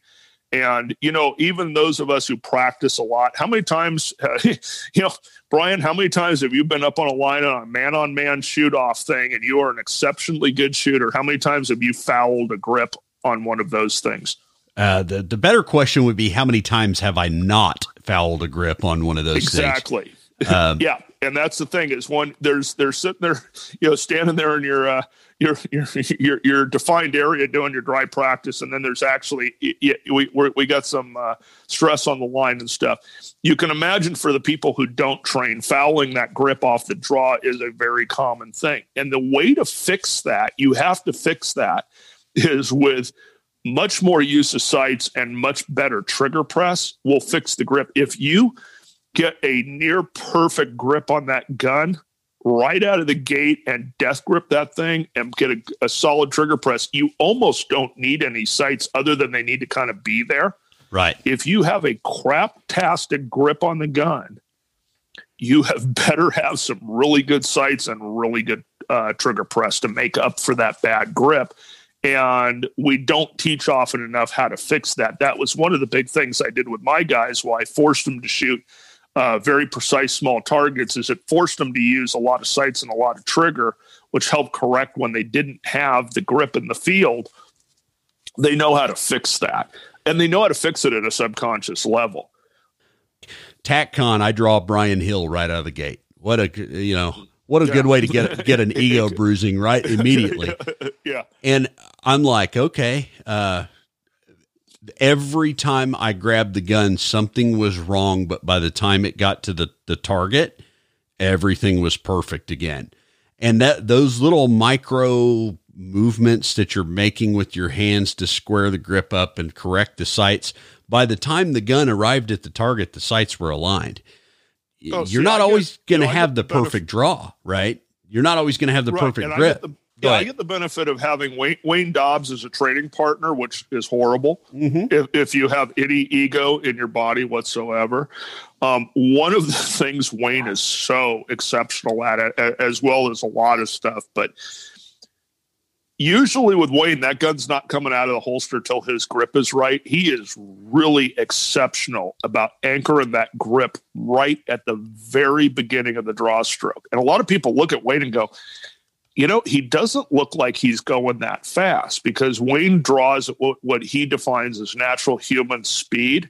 And, you know, even those of us who practice a lot, how many times, uh, you know, Brian, how many times have you been up on a line on a man on man shoot off thing and you are an exceptionally good shooter? How many times have you fouled a grip on one of those things? Uh, the, the better question would be how many times have I not fouled a grip on one of those exactly. things? Exactly. Um, yeah. And that's the thing is one, there's, they're sitting there, you know, standing there in your, uh, your your your, your defined area doing your dry practice, and then there's actually we we got some uh, stress on the line and stuff. You can imagine for the people who don't train, fouling that grip off the draw is a very common thing, and the way to fix that, you have to fix that, is with much more use of sights and much better trigger press will fix the grip. If you get a near perfect grip on that gun right out of the gate and death grip that thing and get a, a solid trigger press, you almost don't need any sights other than they need to kind of be there. Right. If you have a crap-tastic grip on the gun, you have better have some really good sights and really good uh, trigger press to make up for that bad grip. And we don't teach often enough how to fix that. That was one of the big things I did with my guys, why I forced them to shoot uh, very precise small targets is it forced them to use a lot of sights and a lot of trigger, which helped correct when they didn't have the grip in the field. They know how to fix that, and they know how to fix it at a subconscious level. TacCon, I draw Brian Hill right out of the gate. What a you know what a yeah. good way to get get an ego bruising right immediately. yeah, and I'm like, okay, uh, every time I grabbed the gun, something was wrong. But by the time it got to the, the target, everything was perfect again. And that those little micro movements that you're making with your hands to square the grip up and correct the sights, by the time the gun arrived at the target, the sights were aligned. Oh, you're see, not I always going to you know, have the perfect draw, right? You're not always going to have the right, perfect grip. Yeah, I get the benefit of having Wayne, Wayne, Dobbs as a training partner, which is horrible mm-hmm. if, if you have any ego in your body whatsoever. Um, one of the things Wayne is so exceptional at, as well as a lot of stuff, but usually with Wayne, that gun's not coming out of the holster till his grip is right. He is really exceptional about anchoring that grip right at the very beginning of the draw stroke. And a lot of people look at Wayne and go, you know, he doesn't look like he's going that fast because Wayne draws what he defines as natural human speed.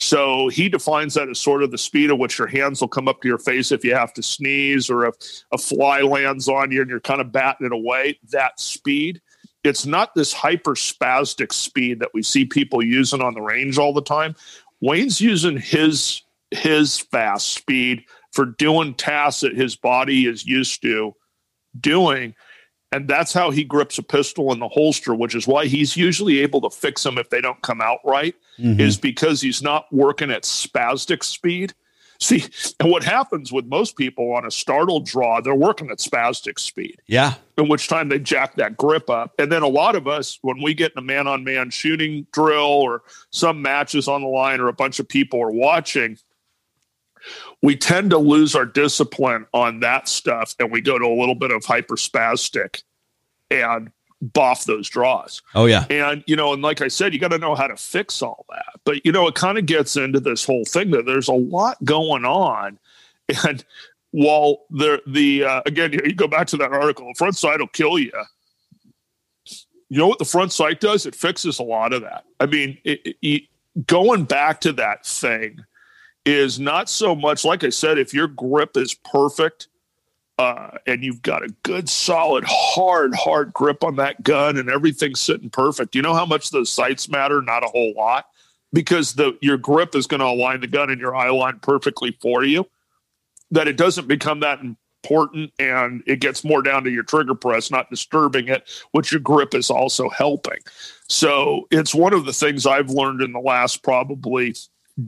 So he defines that as sort of the speed at which your hands will come up to your face if you have to sneeze or if a fly lands on you and you're kind of batting it away. That speed. It's not this hyperspastic speed that we see people using on the range all the time. Wayne's using his his fast speed for doing tasks that his body is used to doing. And that's how he grips a pistol in the holster, which is why he's usually able to fix them if they don't come out right, mm-hmm. is because he's not working at spastic speed. See, and what happens with most people on a startled draw, they're working at spastic speed. Yeah. In which time they jack that grip up. And then a lot of us, when we get in a man on man shooting drill or some matches on the line or a bunch of people are watching, we tend to lose our discipline on that stuff and we go to a little bit of hyperspastic and boff those draws. Oh yeah. And you know, and like I said, you got to know how to fix all that. But you know, it kind of gets into this whole thing that there's a lot going on and while the the uh, again you go back to that article, the front side will kill you. you know what the front sight does? It fixes a lot of that. I mean, it, it, going back to that thing is not so much like I said. If your grip is perfect, uh, and you've got a good, solid, hard, hard grip on that gun, and everything's sitting perfect. You know how much those sights matter? Not a whole lot, because the your grip is going to align the gun and your eye line perfectly for you. That it doesn't become that important, and it gets more down to your trigger press, not disturbing it, which your grip is also helping. So it's one of the things I've learned in the last probably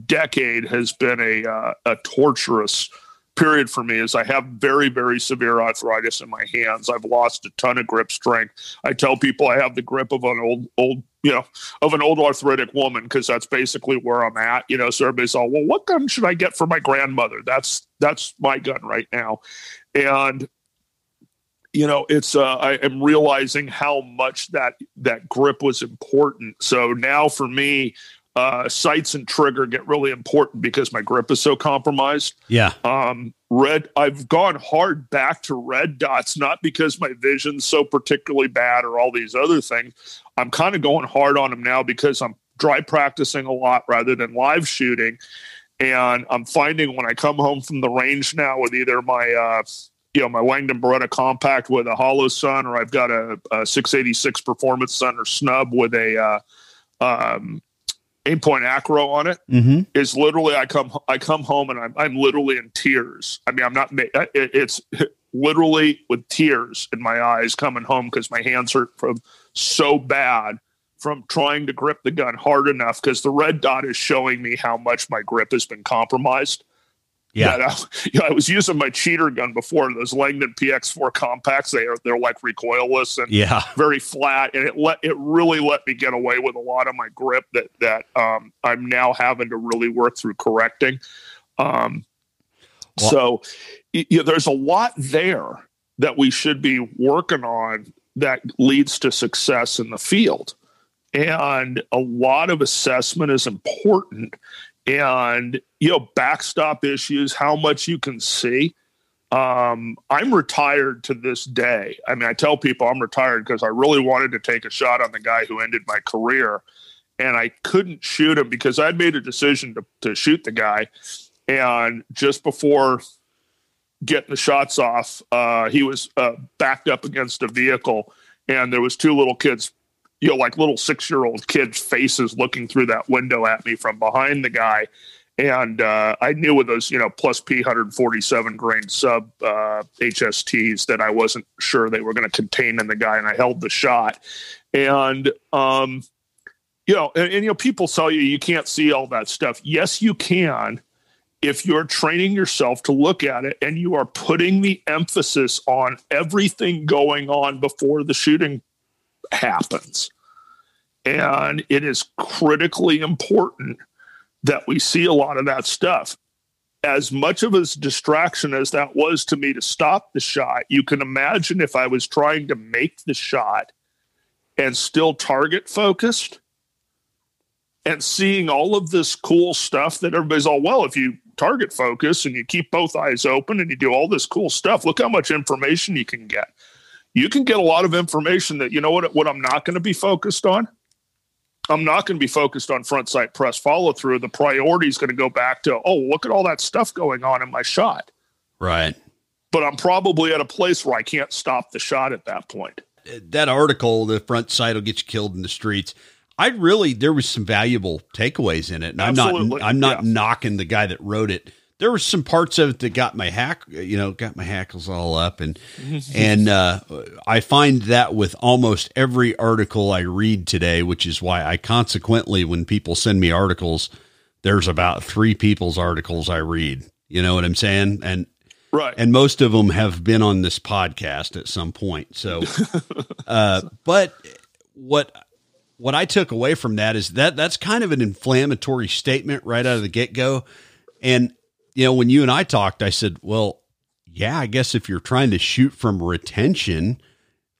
decade has been a uh, a torturous period for me is I have very, very severe arthritis in my hands. I've lost a ton of grip strength. I tell people I have the grip of an old, old, you know, of an old arthritic woman because that's basically where I'm at. You know, so everybody's all, well, what gun should I get for my grandmother? That's that's my gun right now, and you know, it's uh, I am realizing how much that that grip was important. So now for me, uh, sights and trigger get really important because my grip is so compromised. Yeah. Um, red, I've gone hard back to red dots, not because my vision's so particularly bad or all these other things. I'm kind of going hard on them now because I'm dry practicing a lot rather than live shooting. And I'm finding when I come home from the range now with either my, uh, you know, my Langdon Beretta compact with a Holosun, or I've got a, a 686 Performance sun or snub with a, uh, um, Aimpoint acro on it mm-hmm. is literally I come I come home and I'm I'm literally in tears. I mean I'm not it, it's literally with tears in my eyes coming home because my hands hurt from so bad from trying to grip the gun hard enough because the red dot is showing me how much my grip has been compromised. Yeah, I, you know, I was using my cheater gun before those Langdon PX4 compacts. They are they're like recoilless and yeah, very flat, and it let it really let me get away with a lot of my grip that that um, I'm now having to really work through correcting. Um, so you know, there's a lot there that we should be working on that leads to success in the field. And a lot of assessment is important and you know backstop issues how much you can see. Um, i'm retired to this day. I mean i tell people i'm retired because i really wanted to take a shot on the guy who ended my career and i couldn't shoot him because i'd made a decision to, to shoot the guy. And just before getting the shots off uh, he was uh, backed up against a vehicle and there was two little kids you know, like little six year old kids' faces looking through that window at me from behind the guy. And uh, I knew with those, you know, plus P 147 grain sub uh, HSTs that I wasn't sure they were going to contain in the guy, and I held the shot. And, um, you know, and, and, you know, people tell you you can't see all that stuff. Yes, you can if you're training yourself to look at it and you are putting the emphasis on everything going on before the shooting happens. And it is critically important that we see a lot of that stuff. As much of a distraction as that was to me to stop the shot, you can imagine if I was trying to make the shot and still target focused and seeing all of this cool stuff that everybody's all, well, if you target focus and you keep both eyes open and you do all this cool stuff, look how much information you can get. You can get a lot of information that, you know what, what I'm not going to be focused on? I'm not going to be focused on front sight press follow through. The priority is going to go back to, oh, look at all that stuff going on in my shot. Right. But I'm probably at a place where I can't stop the shot at that point. That article, the front sight will get you killed in the streets. I really there was some valuable takeaways in it, and Absolutely. I'm not I'm not yeah. knocking the guy that wrote it there were some parts of it that got my hack, you know, got my hackles all up, and and uh, I find that with almost every article I read today, which is why I consequently, when people send me articles, there's about three people's articles I read. You know what I'm saying? And right, and most of them have been on this podcast at some point. So, uh, but what what I took away from that is that that's kind of an inflammatory statement right out of the get go. And you know, when you and I talked, I said, well, yeah, I guess if you're trying to shoot from retention,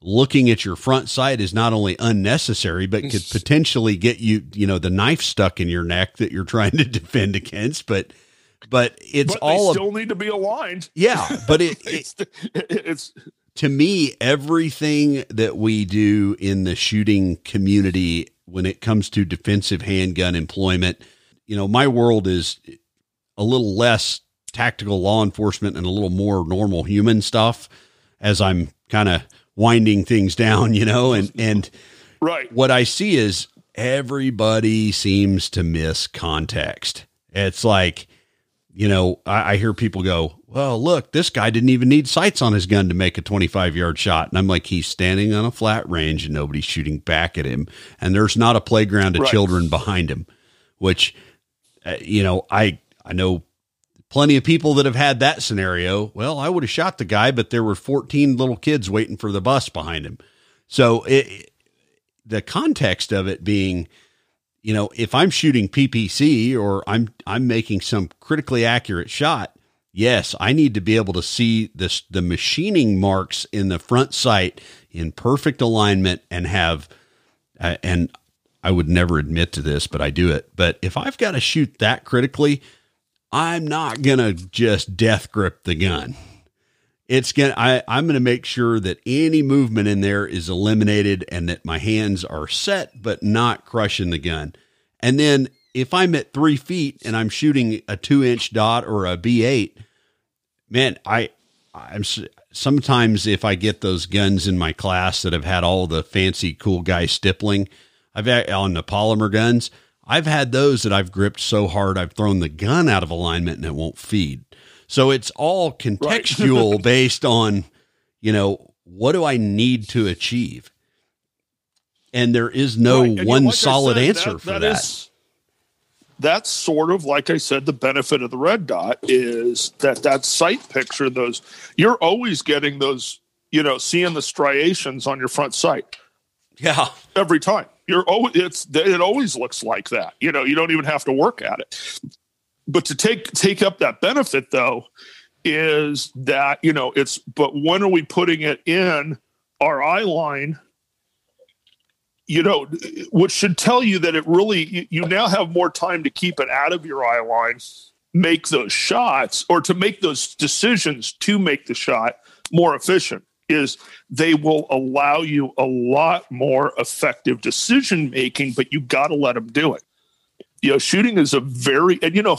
looking at your front sight is not only unnecessary, but could potentially get you, you know, the knife stuck in your neck that you're trying to defend against. But, but it's but all still need to be aligned. Yeah, but it, it's, it's to me, everything that we do in the shooting community when it comes to defensive handgun employment, you know, my world is a little less tactical law enforcement and a little more normal human stuff as I'm kind of winding things down, you know, and, and right. what I see is everybody seems to miss context. It's like, you know, I, I, hear people go, well, look, this guy didn't even need sights on his gun to make a 25 yard shot. And I'm like, he's standing on a flat range and nobody's shooting back at him. And there's not a playground of right. children behind him, which, uh, you know, I, I know plenty of people that have had that scenario. Well, I would have shot the guy, but there were 14 little kids waiting for the bus behind him. So it, the context of it being, you know, if I'm shooting PPC or I'm I'm making some critically accurate shot, yes, I need to be able to see this the machining marks in the front sight in perfect alignment and have uh, and I would never admit to this, but I do it. But if I've got to shoot that critically, I'm not going to just death grip the gun. It's going to I'm going to make sure that any movement in there is eliminated and that my hands are set but not crushing the gun. And then if I'm at three feet and I'm shooting a two inch dot or a B8, man, I, I'm sometimes if I get those guns in my class that have had all the fancy cool guy stippling, I've had on the polymer guns, I've had those that I've gripped so hard I've thrown the gun out of alignment and it won't feed. So it's all contextual right. based on, you know, what do I need to achieve? and there is no right. one like solid said, answer that, for that. that. Is, that's sort of like I said, the benefit of the red dot is that that sight picture. Those you're always getting those, you know, seeing the striations on your front sight. Yeah, every time you're always it's it always looks like that. You know, you don't even have to work at it. But to take take up that benefit though is that you know it's but when are we putting it in our eye line you know, which should tell you that it really, you now have more time to keep it out of your eye line, make those shots, or to make those decisions to make the shot more efficient. Is they will allow you a lot more effective decision making, but you got to let them do it you know, shooting is a very, and you know,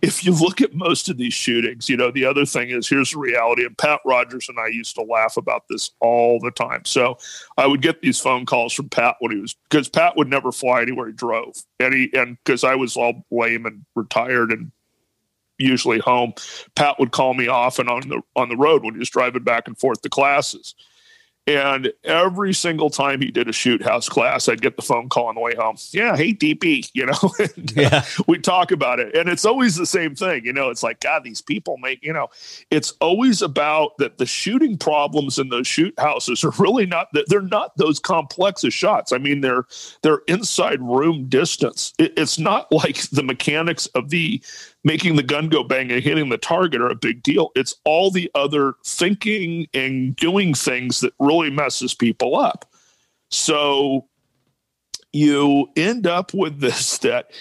if you look at most of these shootings, you know, the other thing is here's the reality. And Pat Rogers and I used to laugh about this all the time. So I would get these phone calls from Pat when he was, because Pat would never fly anywhere he drove. And he, and because I was all lame and retired and usually home, Pat would call me off and on the, on the road when he was driving back and forth to classes. And every single time he did a shoot house class, I'd get the phone call on the way home. Yeah, hey DB, you know, and, uh, yeah. Uh, we talk about it, and it's always the same thing. You know, it's like God, these people make. You know, it's always about that. The shooting problems in those shoot houses are really not. that They're not those complex of shots. I mean, they're they're inside room distance. It, it's not like the mechanics of the making the gun go bang and hitting the target are a big deal. It's all the other thinking and doing things that really messes people up. So you end up with this that,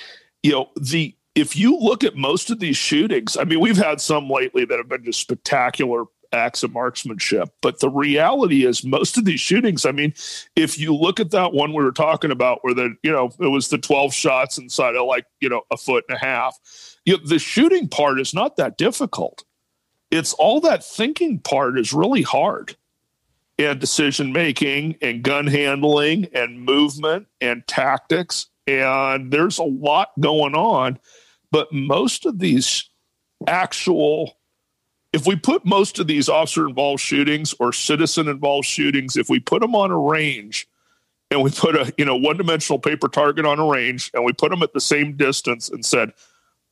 you know, the if you look at most of these shootings, I mean, we've had some lately that have been just spectacular acts of marksmanship. But the reality is, most of these shootings, I mean, if you look at that one we were talking about, where the, you know, it was the 12 shots inside of like, you know, a foot and a half, you know, the shooting part is not that difficult. It's all that thinking part is really hard. And decision making and gun handling and movement and tactics. And there's a lot going on. But most of these actual if we put most of these officer involved shootings or citizen involved shootings, if we put them on a range and we put a you know one dimensional paper target on a range and we put them at the same distance and said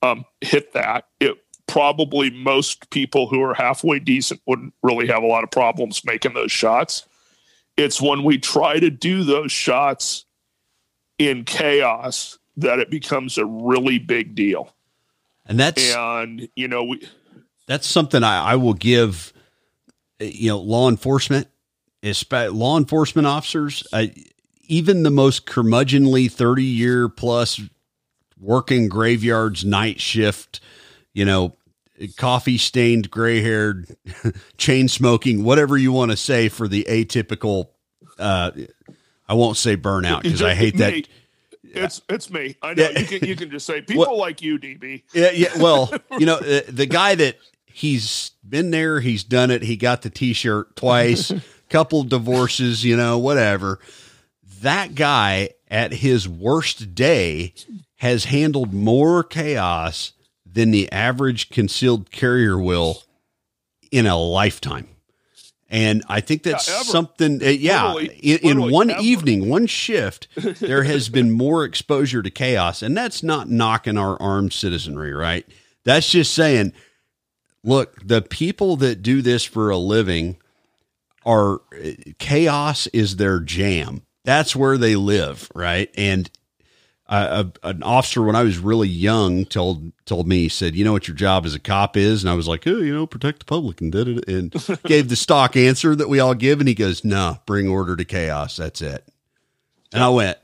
um, hit that, it probably most people who are halfway decent wouldn't really have a lot of problems making those shots. It's when we try to do those shots in chaos that it becomes a really big deal. And that's and you know we that's something I, I will give, you know, law enforcement, law enforcement officers, uh, even the most curmudgeonly 30 year plus working graveyards, night shift, you know, coffee stained, gray haired, chain smoking, whatever you want to say for the atypical. Uh, I won't say burnout because I hate that. It's it's me. I know you can you can just say people well, like you, DB. Yeah, yeah. Well, you know the, the guy that he's been there, he's done it. He got the T-shirt twice, couple divorces, you know, whatever. That guy at his worst day has handled more chaos than the average concealed carrier will in a lifetime. And I think that's yeah, something, uh, yeah, literally, in, in one ever. evening, one shift, there has been more exposure to chaos. And that's not knocking our armed citizenry, right? That's just saying, look, the people that do this for a living are chaos is their jam. That's where they live, right? And uh, an officer when I was really young told told me he said, "You know what your job as a cop is?" And I was like, "Oh, you know, protect the public," and did it, and gave the stock answer that we all give. And he goes, "No, bring order to chaos. That's it." And I went,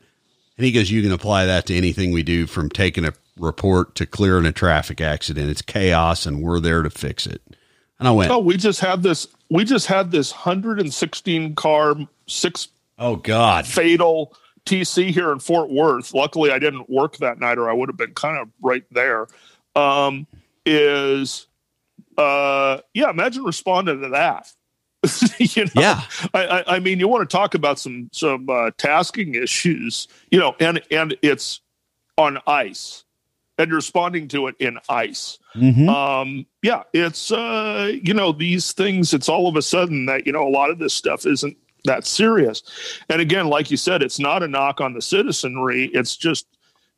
and he goes, "You can apply that to anything we do, from taking a report to clearing a traffic accident. It's chaos, and we're there to fix it." And I went, "Oh, we just had this. We just had this 116 car six. Oh God, fatal." TC here in Fort Worth. Luckily, I didn't work that night, or I would have been kind of right there. Um, is uh, yeah, imagine responding to that. you know, yeah, I, I, I, mean, you want to talk about some some uh, tasking issues, you know, and and it's on ice, and you're responding to it in ice. Mm-hmm. Um, yeah, it's uh, you know these things. It's all of a sudden that you know a lot of this stuff isn't that serious. And again, like you said, it's not a knock on the citizenry. It's just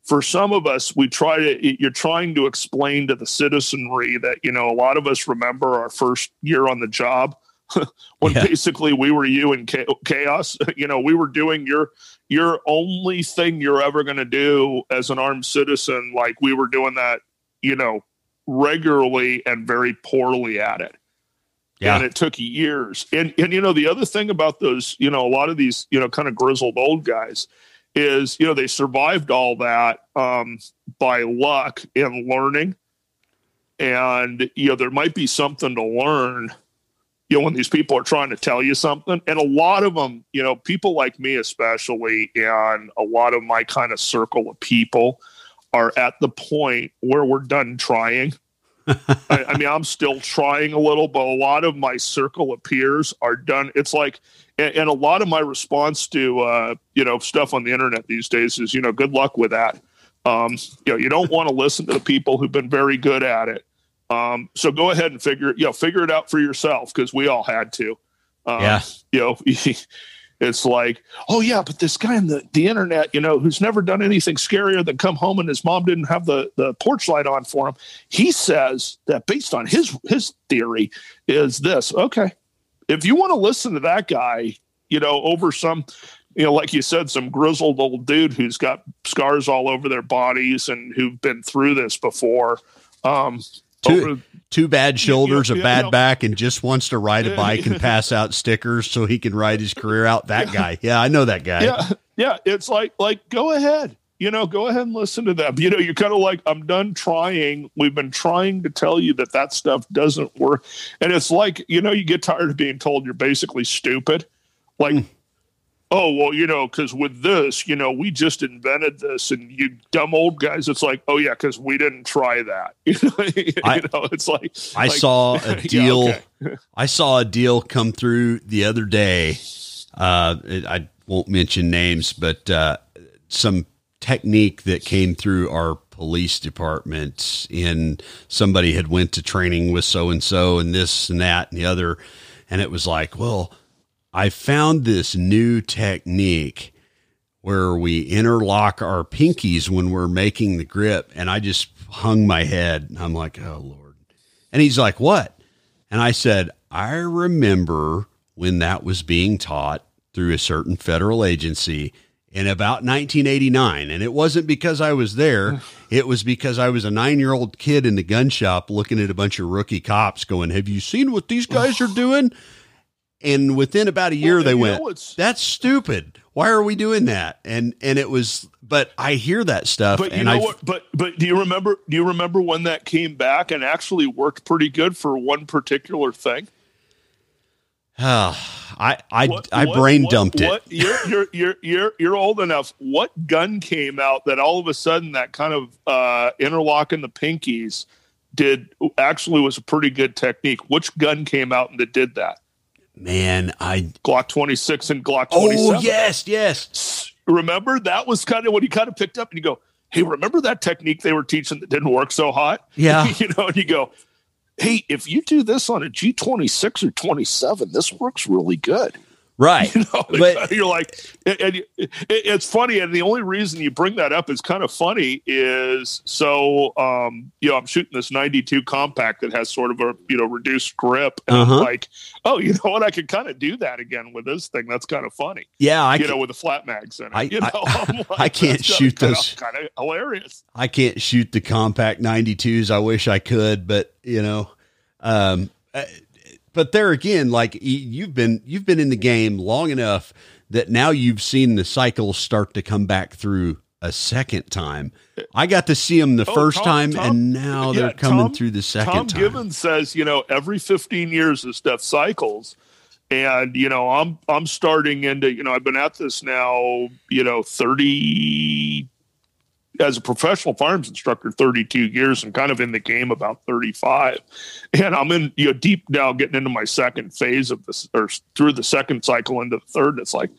for some of us, we try to, you're trying to explain to the citizenry that, you know, a lot of us remember our first year on the job when yeah. basically we were you in chaos. You know, we were doing your, your only thing you're ever going to do as an armed citizen. Like we were doing that, you know, regularly and very poorly at it. Yeah. And it took years. And and you know, the other thing about those, you know, a lot of these, you know, kind of grizzled old guys is, you know, they survived all that um, by luck and learning. And, you know, there might be something to learn, you know, when these people are trying to tell you something. And a lot of them, you know, people like me especially, and a lot of my kind of circle of people are at the point where we're done trying I, I, mean, I'm still trying a little, but a lot of my circle of peers are done. It's like, and, and a lot of my response to, uh, you know, stuff on the internet these days is, you know, good luck with that. Um, you know, you don't want to listen to the people who've been very good at it. Um, so go ahead and figure, you know, figure it out for yourself because we all had to. Um, yeah. You know, It's like, oh yeah, but this guy on the, the internet, you know, who's never done anything scarier than come home and his mom didn't have the, the porch light on for him. He says that based on his his theory is this. Okay. If you want to listen to that guy, you know, over some you know, like you said, some grizzled old dude who's got scars all over their bodies and who've been through this before. Um, Two, two bad shoulders, a bad back, and just wants to ride a bike and pass out stickers so he can ride his career out. That guy. Yeah, I know that guy. Yeah. Yeah. It's like, like, go ahead. You know, go ahead and listen to them. You know, you're kind of like, I'm done trying. We've been trying to tell you that that stuff doesn't work. And it's like, you know, you get tired of being told you're basically stupid. Like, mm oh well you know because with this you know we just invented this and you dumb old guys it's like oh yeah because we didn't try that. You know, you I, know it's like i like, saw a deal yeah, okay. i saw a deal come through the other day. Uh i won't mention names but uh some technique that came through our police department and somebody had went to training with so and so and this and that and the other. And it was like well I found this new technique where we interlock our pinkies when we're making the grip. And I just hung my head. I'm like, oh, Lord. And he's like, what? And I said, I remember when that was being taught through a certain federal agency in about 1989. And it wasn't because I was there, it was because I was a nine year old kid in the gun shop looking at a bunch of rookie cops going, Have you seen what these guys are doing? And within about a year, Well, they went, "That's stupid. Why are we doing that?" And and it was, but I hear that stuff, But you know I what? But but do you remember? Do you remember when that came back and actually worked pretty good for one particular thing? I I What- I brain what- dumped it. What, you're you're you're you're you're old enough. What gun came out that all of a sudden that kind of uh, interlocking the pinkies did actually was a pretty good technique? Which gun came out and that did that? Man, I Glock 26 and Glock 27. oh yes yes Remember that was kind of what he kind of picked up and you go, "Hey, remember that technique they were teaching that didn't work so hot?" Yeah. you know, and you go, "Hey, if you do this on a G26 or 27, this works really good." Right. You know, But- you're like, and, and it, it's funny, and the only reason you bring that up is kind of funny is so, um, you know, I'm shooting this 92 compact that has sort of a you know reduced grip, and Uh-huh. I'm like, oh, you know what, I could kind of do that again with this thing. That's kind of funny, Yeah, I you know, with the flat mags in it. I- you know, I- like, I can't shoot kinda- those. Kind of hilarious. I can't shoot the compact 92s. I wish I could, but you know, um, uh, but there again, like you've been you've been in the game long enough that now you've seen the cycles start to come back through a second time. I got to see them the Oh, first Tom- time, Tom- and now they're coming Tom- through the second Tom time. Givens says, you know, every 15 years this stuff cycles. And, you know, I'm I'm starting into, you know, I've been at this now, you know, 30 as a professional firearms instructor 32 years and kind of in the game about 35 and i'm in you know deep now getting into my second phase of this or through the second cycle into the third. It's like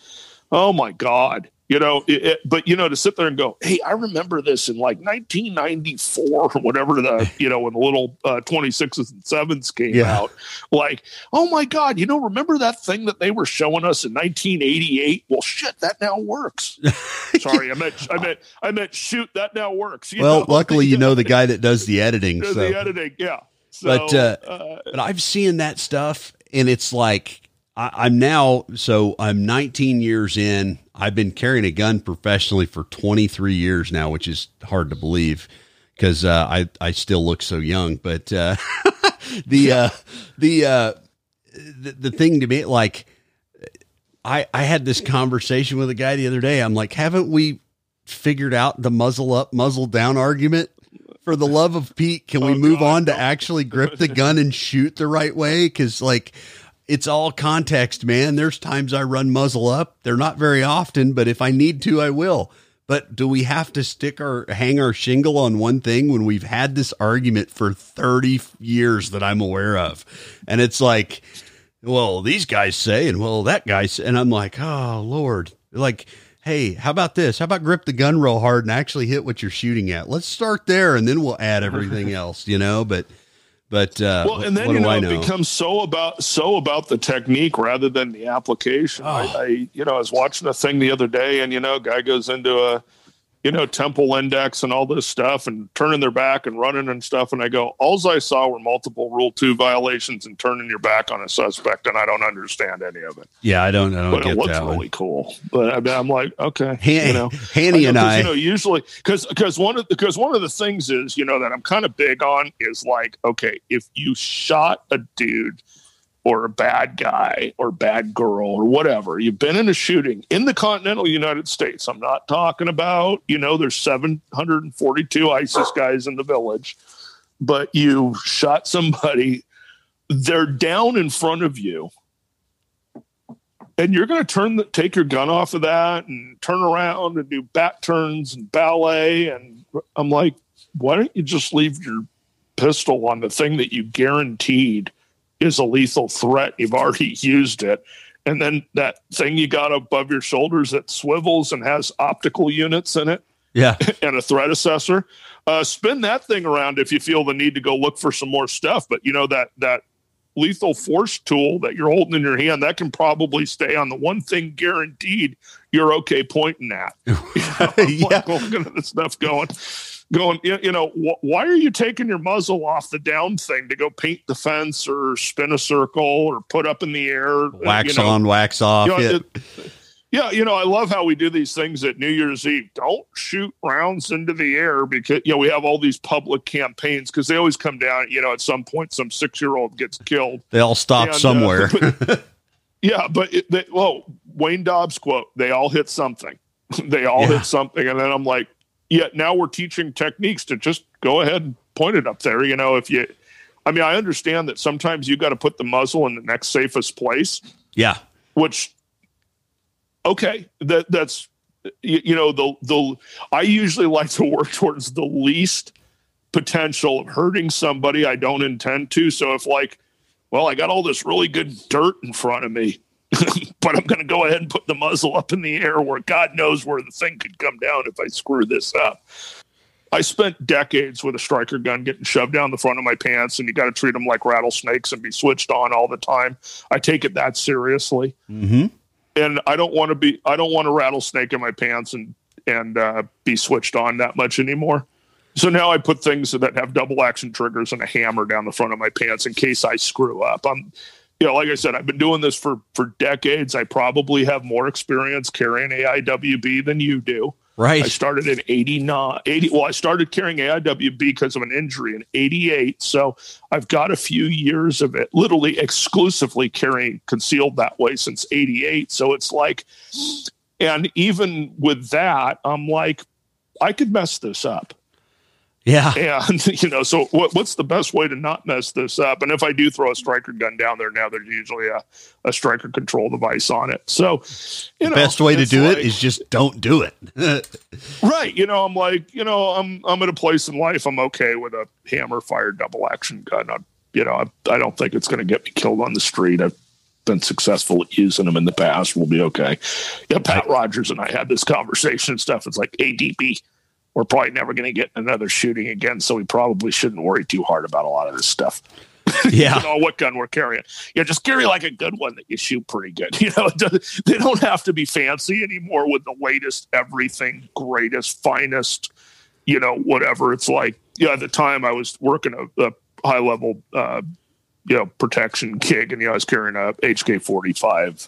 oh my god you know it, it- but you know to sit there and go hey i remember this in like 1994 or whatever the you know when the little uh, 26s and 7s came Yeah. out like oh my god you know remember that thing that they were showing us in 1988 well shit that now works sorry i meant i meant i meant shoot that now works you well, know? luckily, you know the guy that does the editing. the editing yeah so, But, uh, uh, but I've seen that stuff, and it's like I, I'm now. So I'm 19 years in. I've been carrying a gun professionally for 23 years now, which is hard to believe because uh, I I still look so young. But uh, the uh, the uh, the the thing to me, like I I had this conversation with a guy the other day. I'm like, haven't we figured out the muzzle up, muzzle down argument? For the love of Pete, can we Oh, move God, on to actually grip the gun and shoot the right way? Because like it's all context, man. There's times I run muzzle up. They're not very often, but if I need to, I will. But do we have to stick our hang our shingle on one thing when we've had this argument for 30 years that I'm aware of? And it's like, well, these guys say, and well, that guy say, and I'm like, oh Lord, like, hey, how about this? How about grip the gun real hard and actually hit what you're shooting at? Let's start there, and then we'll add everything else, you know. But, but uh, well, and then you know, I it becomes so about so about the technique rather than the application. Oh. I, I, you know, I was watching a thing the other day, and you know, guy goes into a, you know, temple index and all this stuff, and turning their back and running and stuff, and I go, alls I saw were multiple Rule Two violations and turning your back on a suspect, and I don't understand any of it. yeah, I don't, I don't But it looks really one. cool. But I mean, I'm like, okay, Han- you know. Hanny and I, you know, usually because because one of because one of the things is you know that I'm kind of big on is like okay, if you shot a dude or a bad guy or bad girl or whatever, you've been in a shooting in the continental United States. I'm not talking about you know there's 742 ISIS guys in the village, but you shot somebody, they're down in front of you. And you're going to turn the, take your gun off of that and turn around and do back turns and ballet. And i'm like why don't you just leave your pistol on the thing that you guaranteed is a lethal threat. You've already used it. And then that thing you got above your shoulders that swivels and has optical units in it yeah, and a threat assessor. Uh, spin that thing around if you feel the need to go look for some more stuff. But you know that that lethal force tool that you're holding in your hand that can probably stay on the one thing guaranteed you're okay pointing at. You know, Yeah. like looking at this stuff going going you you know wh- why are you taking your muzzle off the down thing to go paint the fence or spin a circle or put up in the air wax you know, on, wax off. you know, yeah. it- yeah, you know, I love how we do these things at New Year's Eve. Don't shoot rounds into the air because you know we have all these public campaigns because they always come down. You know, at some point, some six-year-old gets killed. they all stop and, uh, somewhere. yeah, but it, they, well, Wayne Dobbs quote: "They all hit something. they all Yeah. hit something." And then I'm like, "Yeah, now we're teaching techniques to just go ahead and point it up there." You know, if you, I mean, I understand that sometimes you got to put the muzzle in the next safest place, Yeah. which, okay, that that's, you, you know, the the I usually like to work towards the least potential of hurting somebody I don't intend to. So if like, well, I got all this really good dirt in front of me, but I'm going to go ahead and put the muzzle up in the air where God knows where the thing could come down if I screw this up. I spent decades with a striker gun getting shoved down the front of my pants, and you got to treat them like rattlesnakes and be switched on all the time. I take it that seriously Mm-hmm. and I don't want to be I don't want a rattlesnake in my pants and and uh, be switched on that much anymore. So now I put things that have double action triggers and a hammer down the front of my pants in case I screw up. I'm you know, like I said, I've been doing this for for decades. I probably have more experience carrying AIWB than you do. Right. I started in 89, 80. Well, I started carrying AIWB because of an injury in 88. So I've got a few years of it, literally exclusively carrying concealed that way since 88. So it's like, and even with that, I'm like, I could mess this up. Yeah. And, you know, so what, what's the best way to not mess this up? And if I do throw a striker gun down there now, there's usually a, a striker control device on it. So, you know, Best way to do it like- is just don't do it. Right. You know, I'm like, you know, I'm I'm at a place in life I'm okay with a hammer fired double action gun. I, you know, I, I don't think it's going to get me killed on the street. I've been successful at using them in the past. We'll be okay. Yeah, Pat Rogers and I had this conversation and stuff. It's like ADP. We're probably never going to get another shooting again, so we probably shouldn't worry too hard about a lot of this stuff. yeah. You know what gun we're carrying? Yeah, just carry like a good one that you shoot pretty good. You know, it they don't have to be fancy anymore with the latest everything, greatest, finest. You know, whatever. It's like yeah. At the time, I was working a, a high level, uh, you know, protection gig, and you know, I was carrying a HK forty five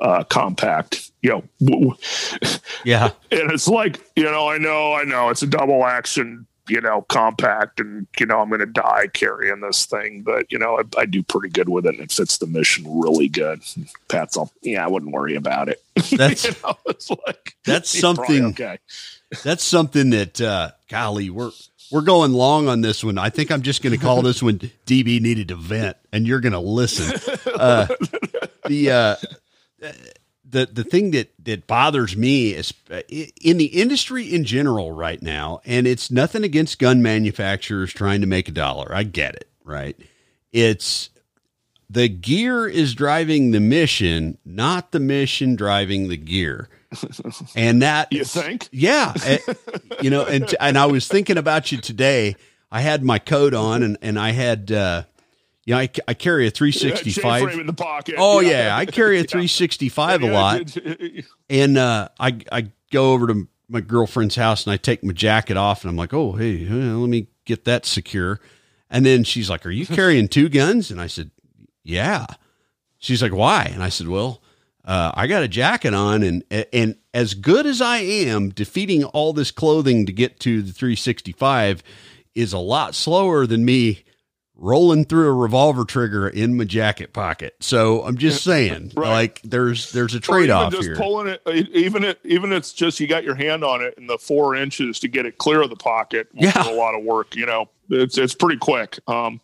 uh, compact. You know, Yeah. and it's like you know i know i know it's a double action you know compact and you know i'm gonna die carrying this thing but you know i, I do pretty good with it and it fits the mission really good pat's all yeah i wouldn't worry about it That's you know it's like that's something okay that's something that uh golly, we're we're going long on this one. I think I'm just going to call this one DB needed to vent and you're going to listen. Uh the uh the the thing that that bothers me is uh, in the industry in general right now and it's nothing against gun manufacturers trying to make a dollar. I get it, right? It's the gear is driving the mission, not the mission driving the gear. And that you think yeah, you know, and and I was thinking about you today. I had my coat on, and and I had, uh, you know, I, I carry a 365. J-frame in the pocket oh yeah, I carry a 365 a lot, and uh, I I go over to my girlfriend's house and I take my jacket off, and I'm like, oh hey, let me get that secure. And then she's like, "Are you carrying two guns?" And I said, "Yeah." She's like, "Why?" And I said, "Well." Uh, I got a jacket on, and and as good as I am, defeating all this clothing to get to the 365 is a lot slower than me rolling through a revolver trigger in my jacket pocket. So I'm just saying, Right. like there's there's a trade off just here. pulling it, uh, even it, even it's just you got your hand on it in the four inches to get it clear of the pocket. Yeah. a lot of work. You know, it's it's pretty quick. Um,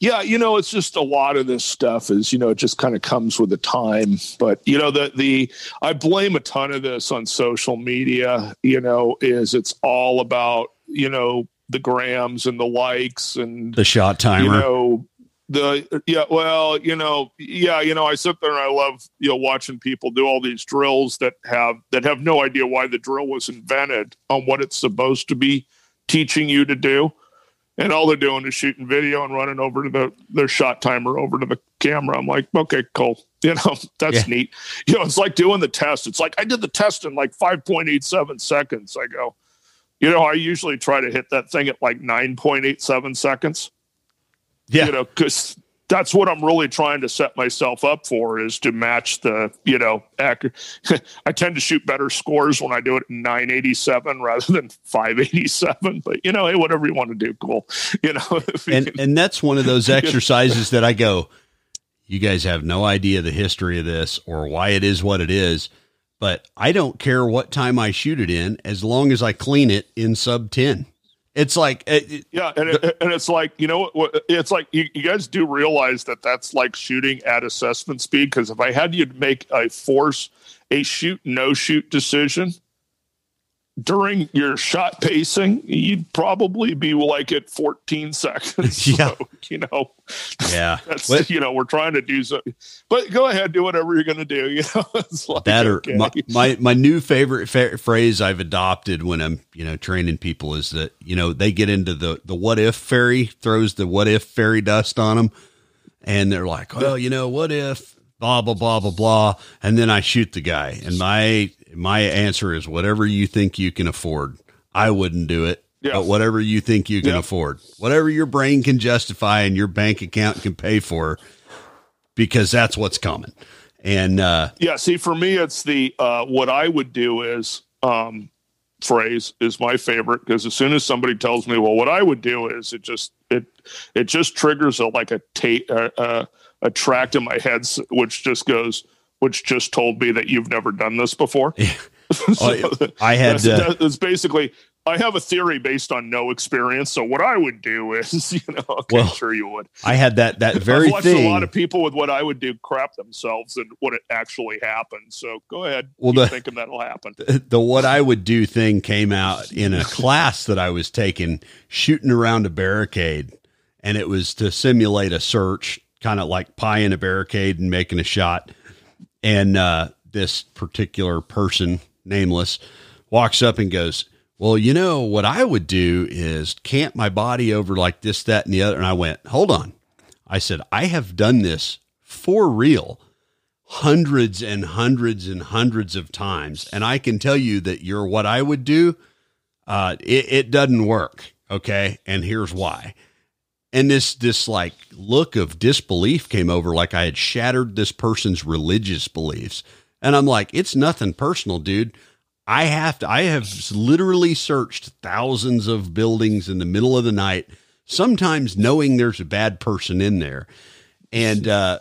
yeah, you know, it's just a lot of this stuff is you know it just kind of comes with the time. But you know, the the I blame a ton of this on social media. You know, is it's all about you know the grams and the likes and the shot timer. you know the yeah well you know yeah you know i sit there and i love you know watching people do all these drills that have that have no idea why the drill was invented on what it's supposed to be teaching you to do. And all they're doing is shooting video and running over to the their shot timer over to the camera. I'm like okay cool. You know that's Yeah. neat. You know it's like doing the test. It's like i did the test in like 5.87 seconds. I go you know i usually try to hit that thing at like 9.87 seconds yeah. you know, because that's what I'm really trying to set myself up for is to match the, you know, accurate. I tend to shoot better scores when I do it in 987 rather than 587. But you know, hey, whatever you want to do, cool. You know, and can- and that's one of those exercises that I go, You guys have no idea the history of this or why it is what it is, but I don't care what time I shoot it in as long as I clean it in sub 10. It's like, it, yeah, and, it, and it's like you know, what? it's like you, you, guys do realize that that's like shooting at assessment speed. Because if I had you make a force a shoot no shoot decision, during your shot pacing, you'd probably be like at 14 seconds. yeah. So, you know, yeah, that's, what? you know, we're trying to do so, but go ahead, do whatever you're going to do. You know, it's like, that or okay. my, my, my, new favorite fa- phrase I've adopted when I'm, you know, training people is that, you know, they get into the, the what if fairy throws the what if fairy dust on them. And they're like, well, you know, what if blah, blah, blah, blah, blah. And then I shoot the guy and my my answer is whatever you think you can afford. I wouldn't do it. Yeah. But whatever you think you can yeah. afford, whatever your brain can justify and your bank account can pay for, because that's what's coming. And uh, yeah, see, for me, it's the uh, what I would do is um, phrase is my favorite because as soon as somebody tells me, well, what I would do is it just it it just triggers a like a tape a, a, a tract in my head which just goes which just told me that you've never done this before. Yeah. so I had that's, uh, that's basically I have a theory based on no experience. So what I would do is, you know, okay, well, sure you would. I had that that very I've watched thing. a lot of people with what I would do crap themselves and what it actually happened. So go ahead. Well, the, thinking that'll happen. The, the what I would do thing came out in a class that I was taking, shooting around a barricade, and it was to simulate a search, kind of like pie in a barricade and making a shot and uh, this particular person, nameless, walks up and goes, Well, you know, what I would do is camp my body over like this, that, and the other. And I went, Hold on. I said, I have done this for real hundreds and hundreds and hundreds of times. And I can tell you that you're what I would do. Uh, it, it doesn't work. Okay. And here's why and this this like look of disbelief came over like i had shattered this person's religious beliefs. And i'm like it's nothing personal dude. I have to i have literally searched thousands of buildings in the middle of the night sometimes knowing there's a bad person in there. And uh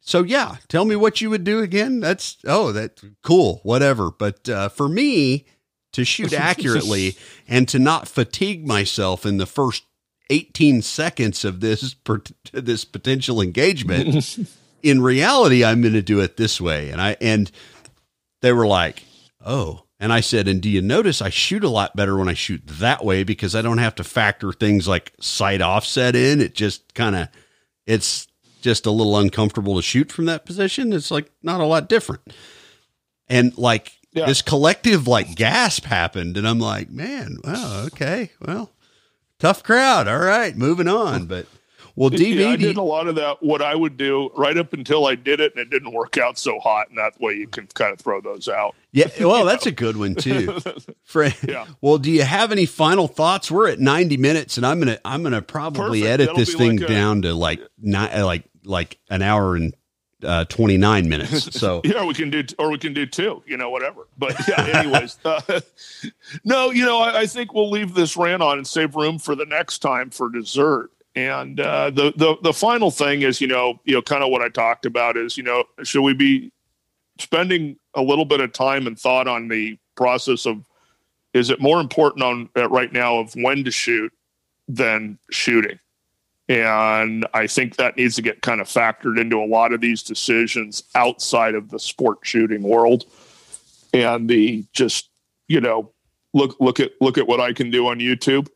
so yeah tell me what you would do again. That's oh that's cool whatever. But uh for me to shoot accurately and to not fatigue myself in the first 18 seconds of this this potential engagement. In reality i'm going to do it this way and i and they were like oh. And i said and do you notice i shoot a lot better when i shoot that way because i don't have to factor things like sight offset in? It just kind of it's just a little uncomfortable to shoot from that position. It's like not a lot different. And like yeah. this collective like gasp happened and i'm like man well okay well tough crowd. All right, moving on. But well, DB, yeah, I did a lot of that. What I would do right up until I did it, and it didn't work out so hot, and that way you can kind of throw those out. Yeah, well, that's know? a good one too. Fred, yeah. Well, do you have any final thoughts? We're at ninety minutes, and I'm gonna I'm gonna probably Perfect. edit That'll this thing like a, down to like not like like an hour and uh, 29 minutes. So yeah, we can do, or we can do two, you know, whatever. But yeah, anyways, uh, no, you know, I, I, think we'll leave this rant on and save room for the next time for dessert. And uh, the the the final thing is, you know, you know, kind of what I talked about is, you know, should we be spending a little bit of time and thought on the process of is it more important on uh, right now of when to shoot than shooting? And I think that needs to get kind of factored into a lot of these decisions outside of the sport shooting world. And the just, you know, look look at look at what I can do on YouTube.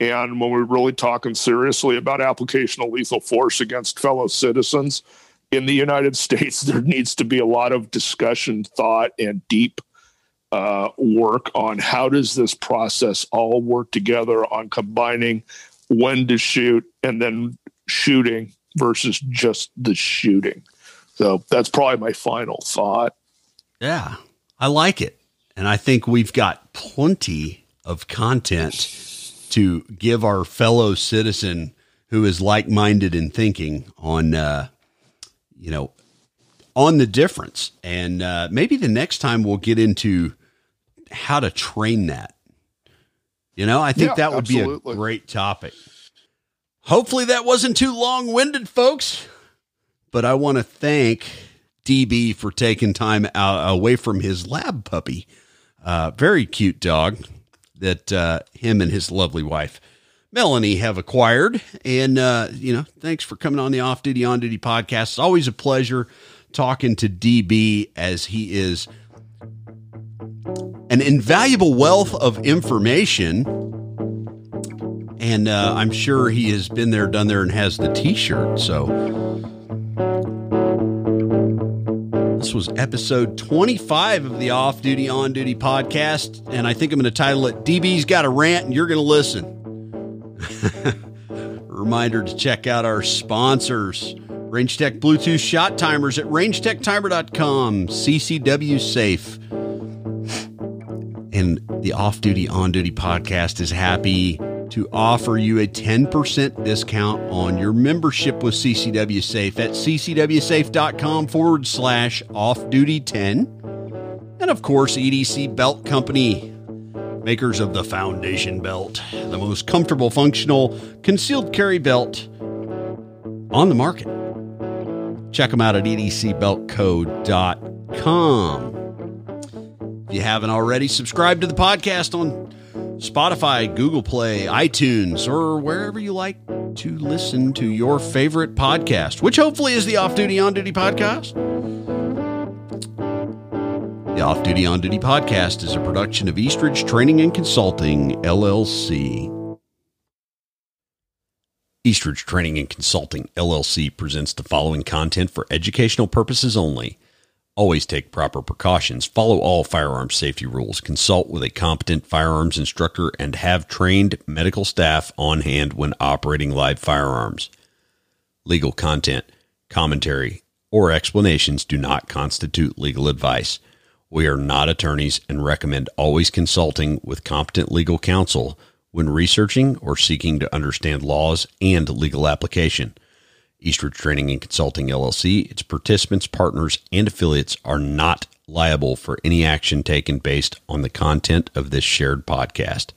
And when we're really talking seriously about application of lethal force against fellow citizens in the United States, there needs to be a lot of discussion, thought, and deep uh, work on how does this process all work together on combining when to shoot and then shooting versus just the shooting. So that's probably my final thought. Yeah, I like it. And I think we've got plenty of content to give our fellow citizen who is like minded in thinking on, uh, you know, on the difference. And uh, maybe the next time we'll get into how to train that you know, I think yeah, that would absolutely. be a great topic. Hopefully that wasn't too long winded, folks. but I want to thank DB for taking time out, away from his lab puppy. Uh, very cute dog that uh, him and his lovely wife Melanie have acquired. And, uh, you know, thanks for coming on the Off Duty On Duty podcast. It's always a pleasure talking to DB as he is an invaluable wealth of information. And uh, I'm sure he has been there, done there, and has the t shirt. So this was episode 25 of the Off Duty On Duty podcast. And I think I'm going to title it DB's Got a Rant and You're Going to Listen. Reminder to check out our sponsors. Rangetech Bluetooth shot timers at rangetechtimer.com, CCW safe. And the Off Duty On Duty podcast is happy to offer you a 10% discount on your membership with CCW Safe at ccwsafe.com forward slash off duty 10. And of course, EDC Belt Company, makers of the Foundation Belt, the most comfortable, functional, concealed carry belt on the market. Check them out at edcbeltco.com. If you haven't already, subscribe to the podcast on Spotify, Google Play, iTunes, or wherever you like to listen to your favorite podcast, which hopefully is the Off Duty On Duty podcast. The Off Duty On Duty podcast is a production of Eastridge Training and Consulting, LLC. Eastridge Training and Consulting, LLC presents the following content for educational purposes only. Always take proper precautions, follow all firearms safety rules, consult with a competent firearms instructor, and have trained medical staff on hand when operating live firearms. Legal content, commentary, or explanations do not constitute legal advice. We are not attorneys and recommend always consulting with competent legal counsel when researching or seeking to understand laws and legal application. Eastridge Training and Consulting LLC, its participants, partners, and affiliates are not liable for any action taken based on the content of this shared podcast.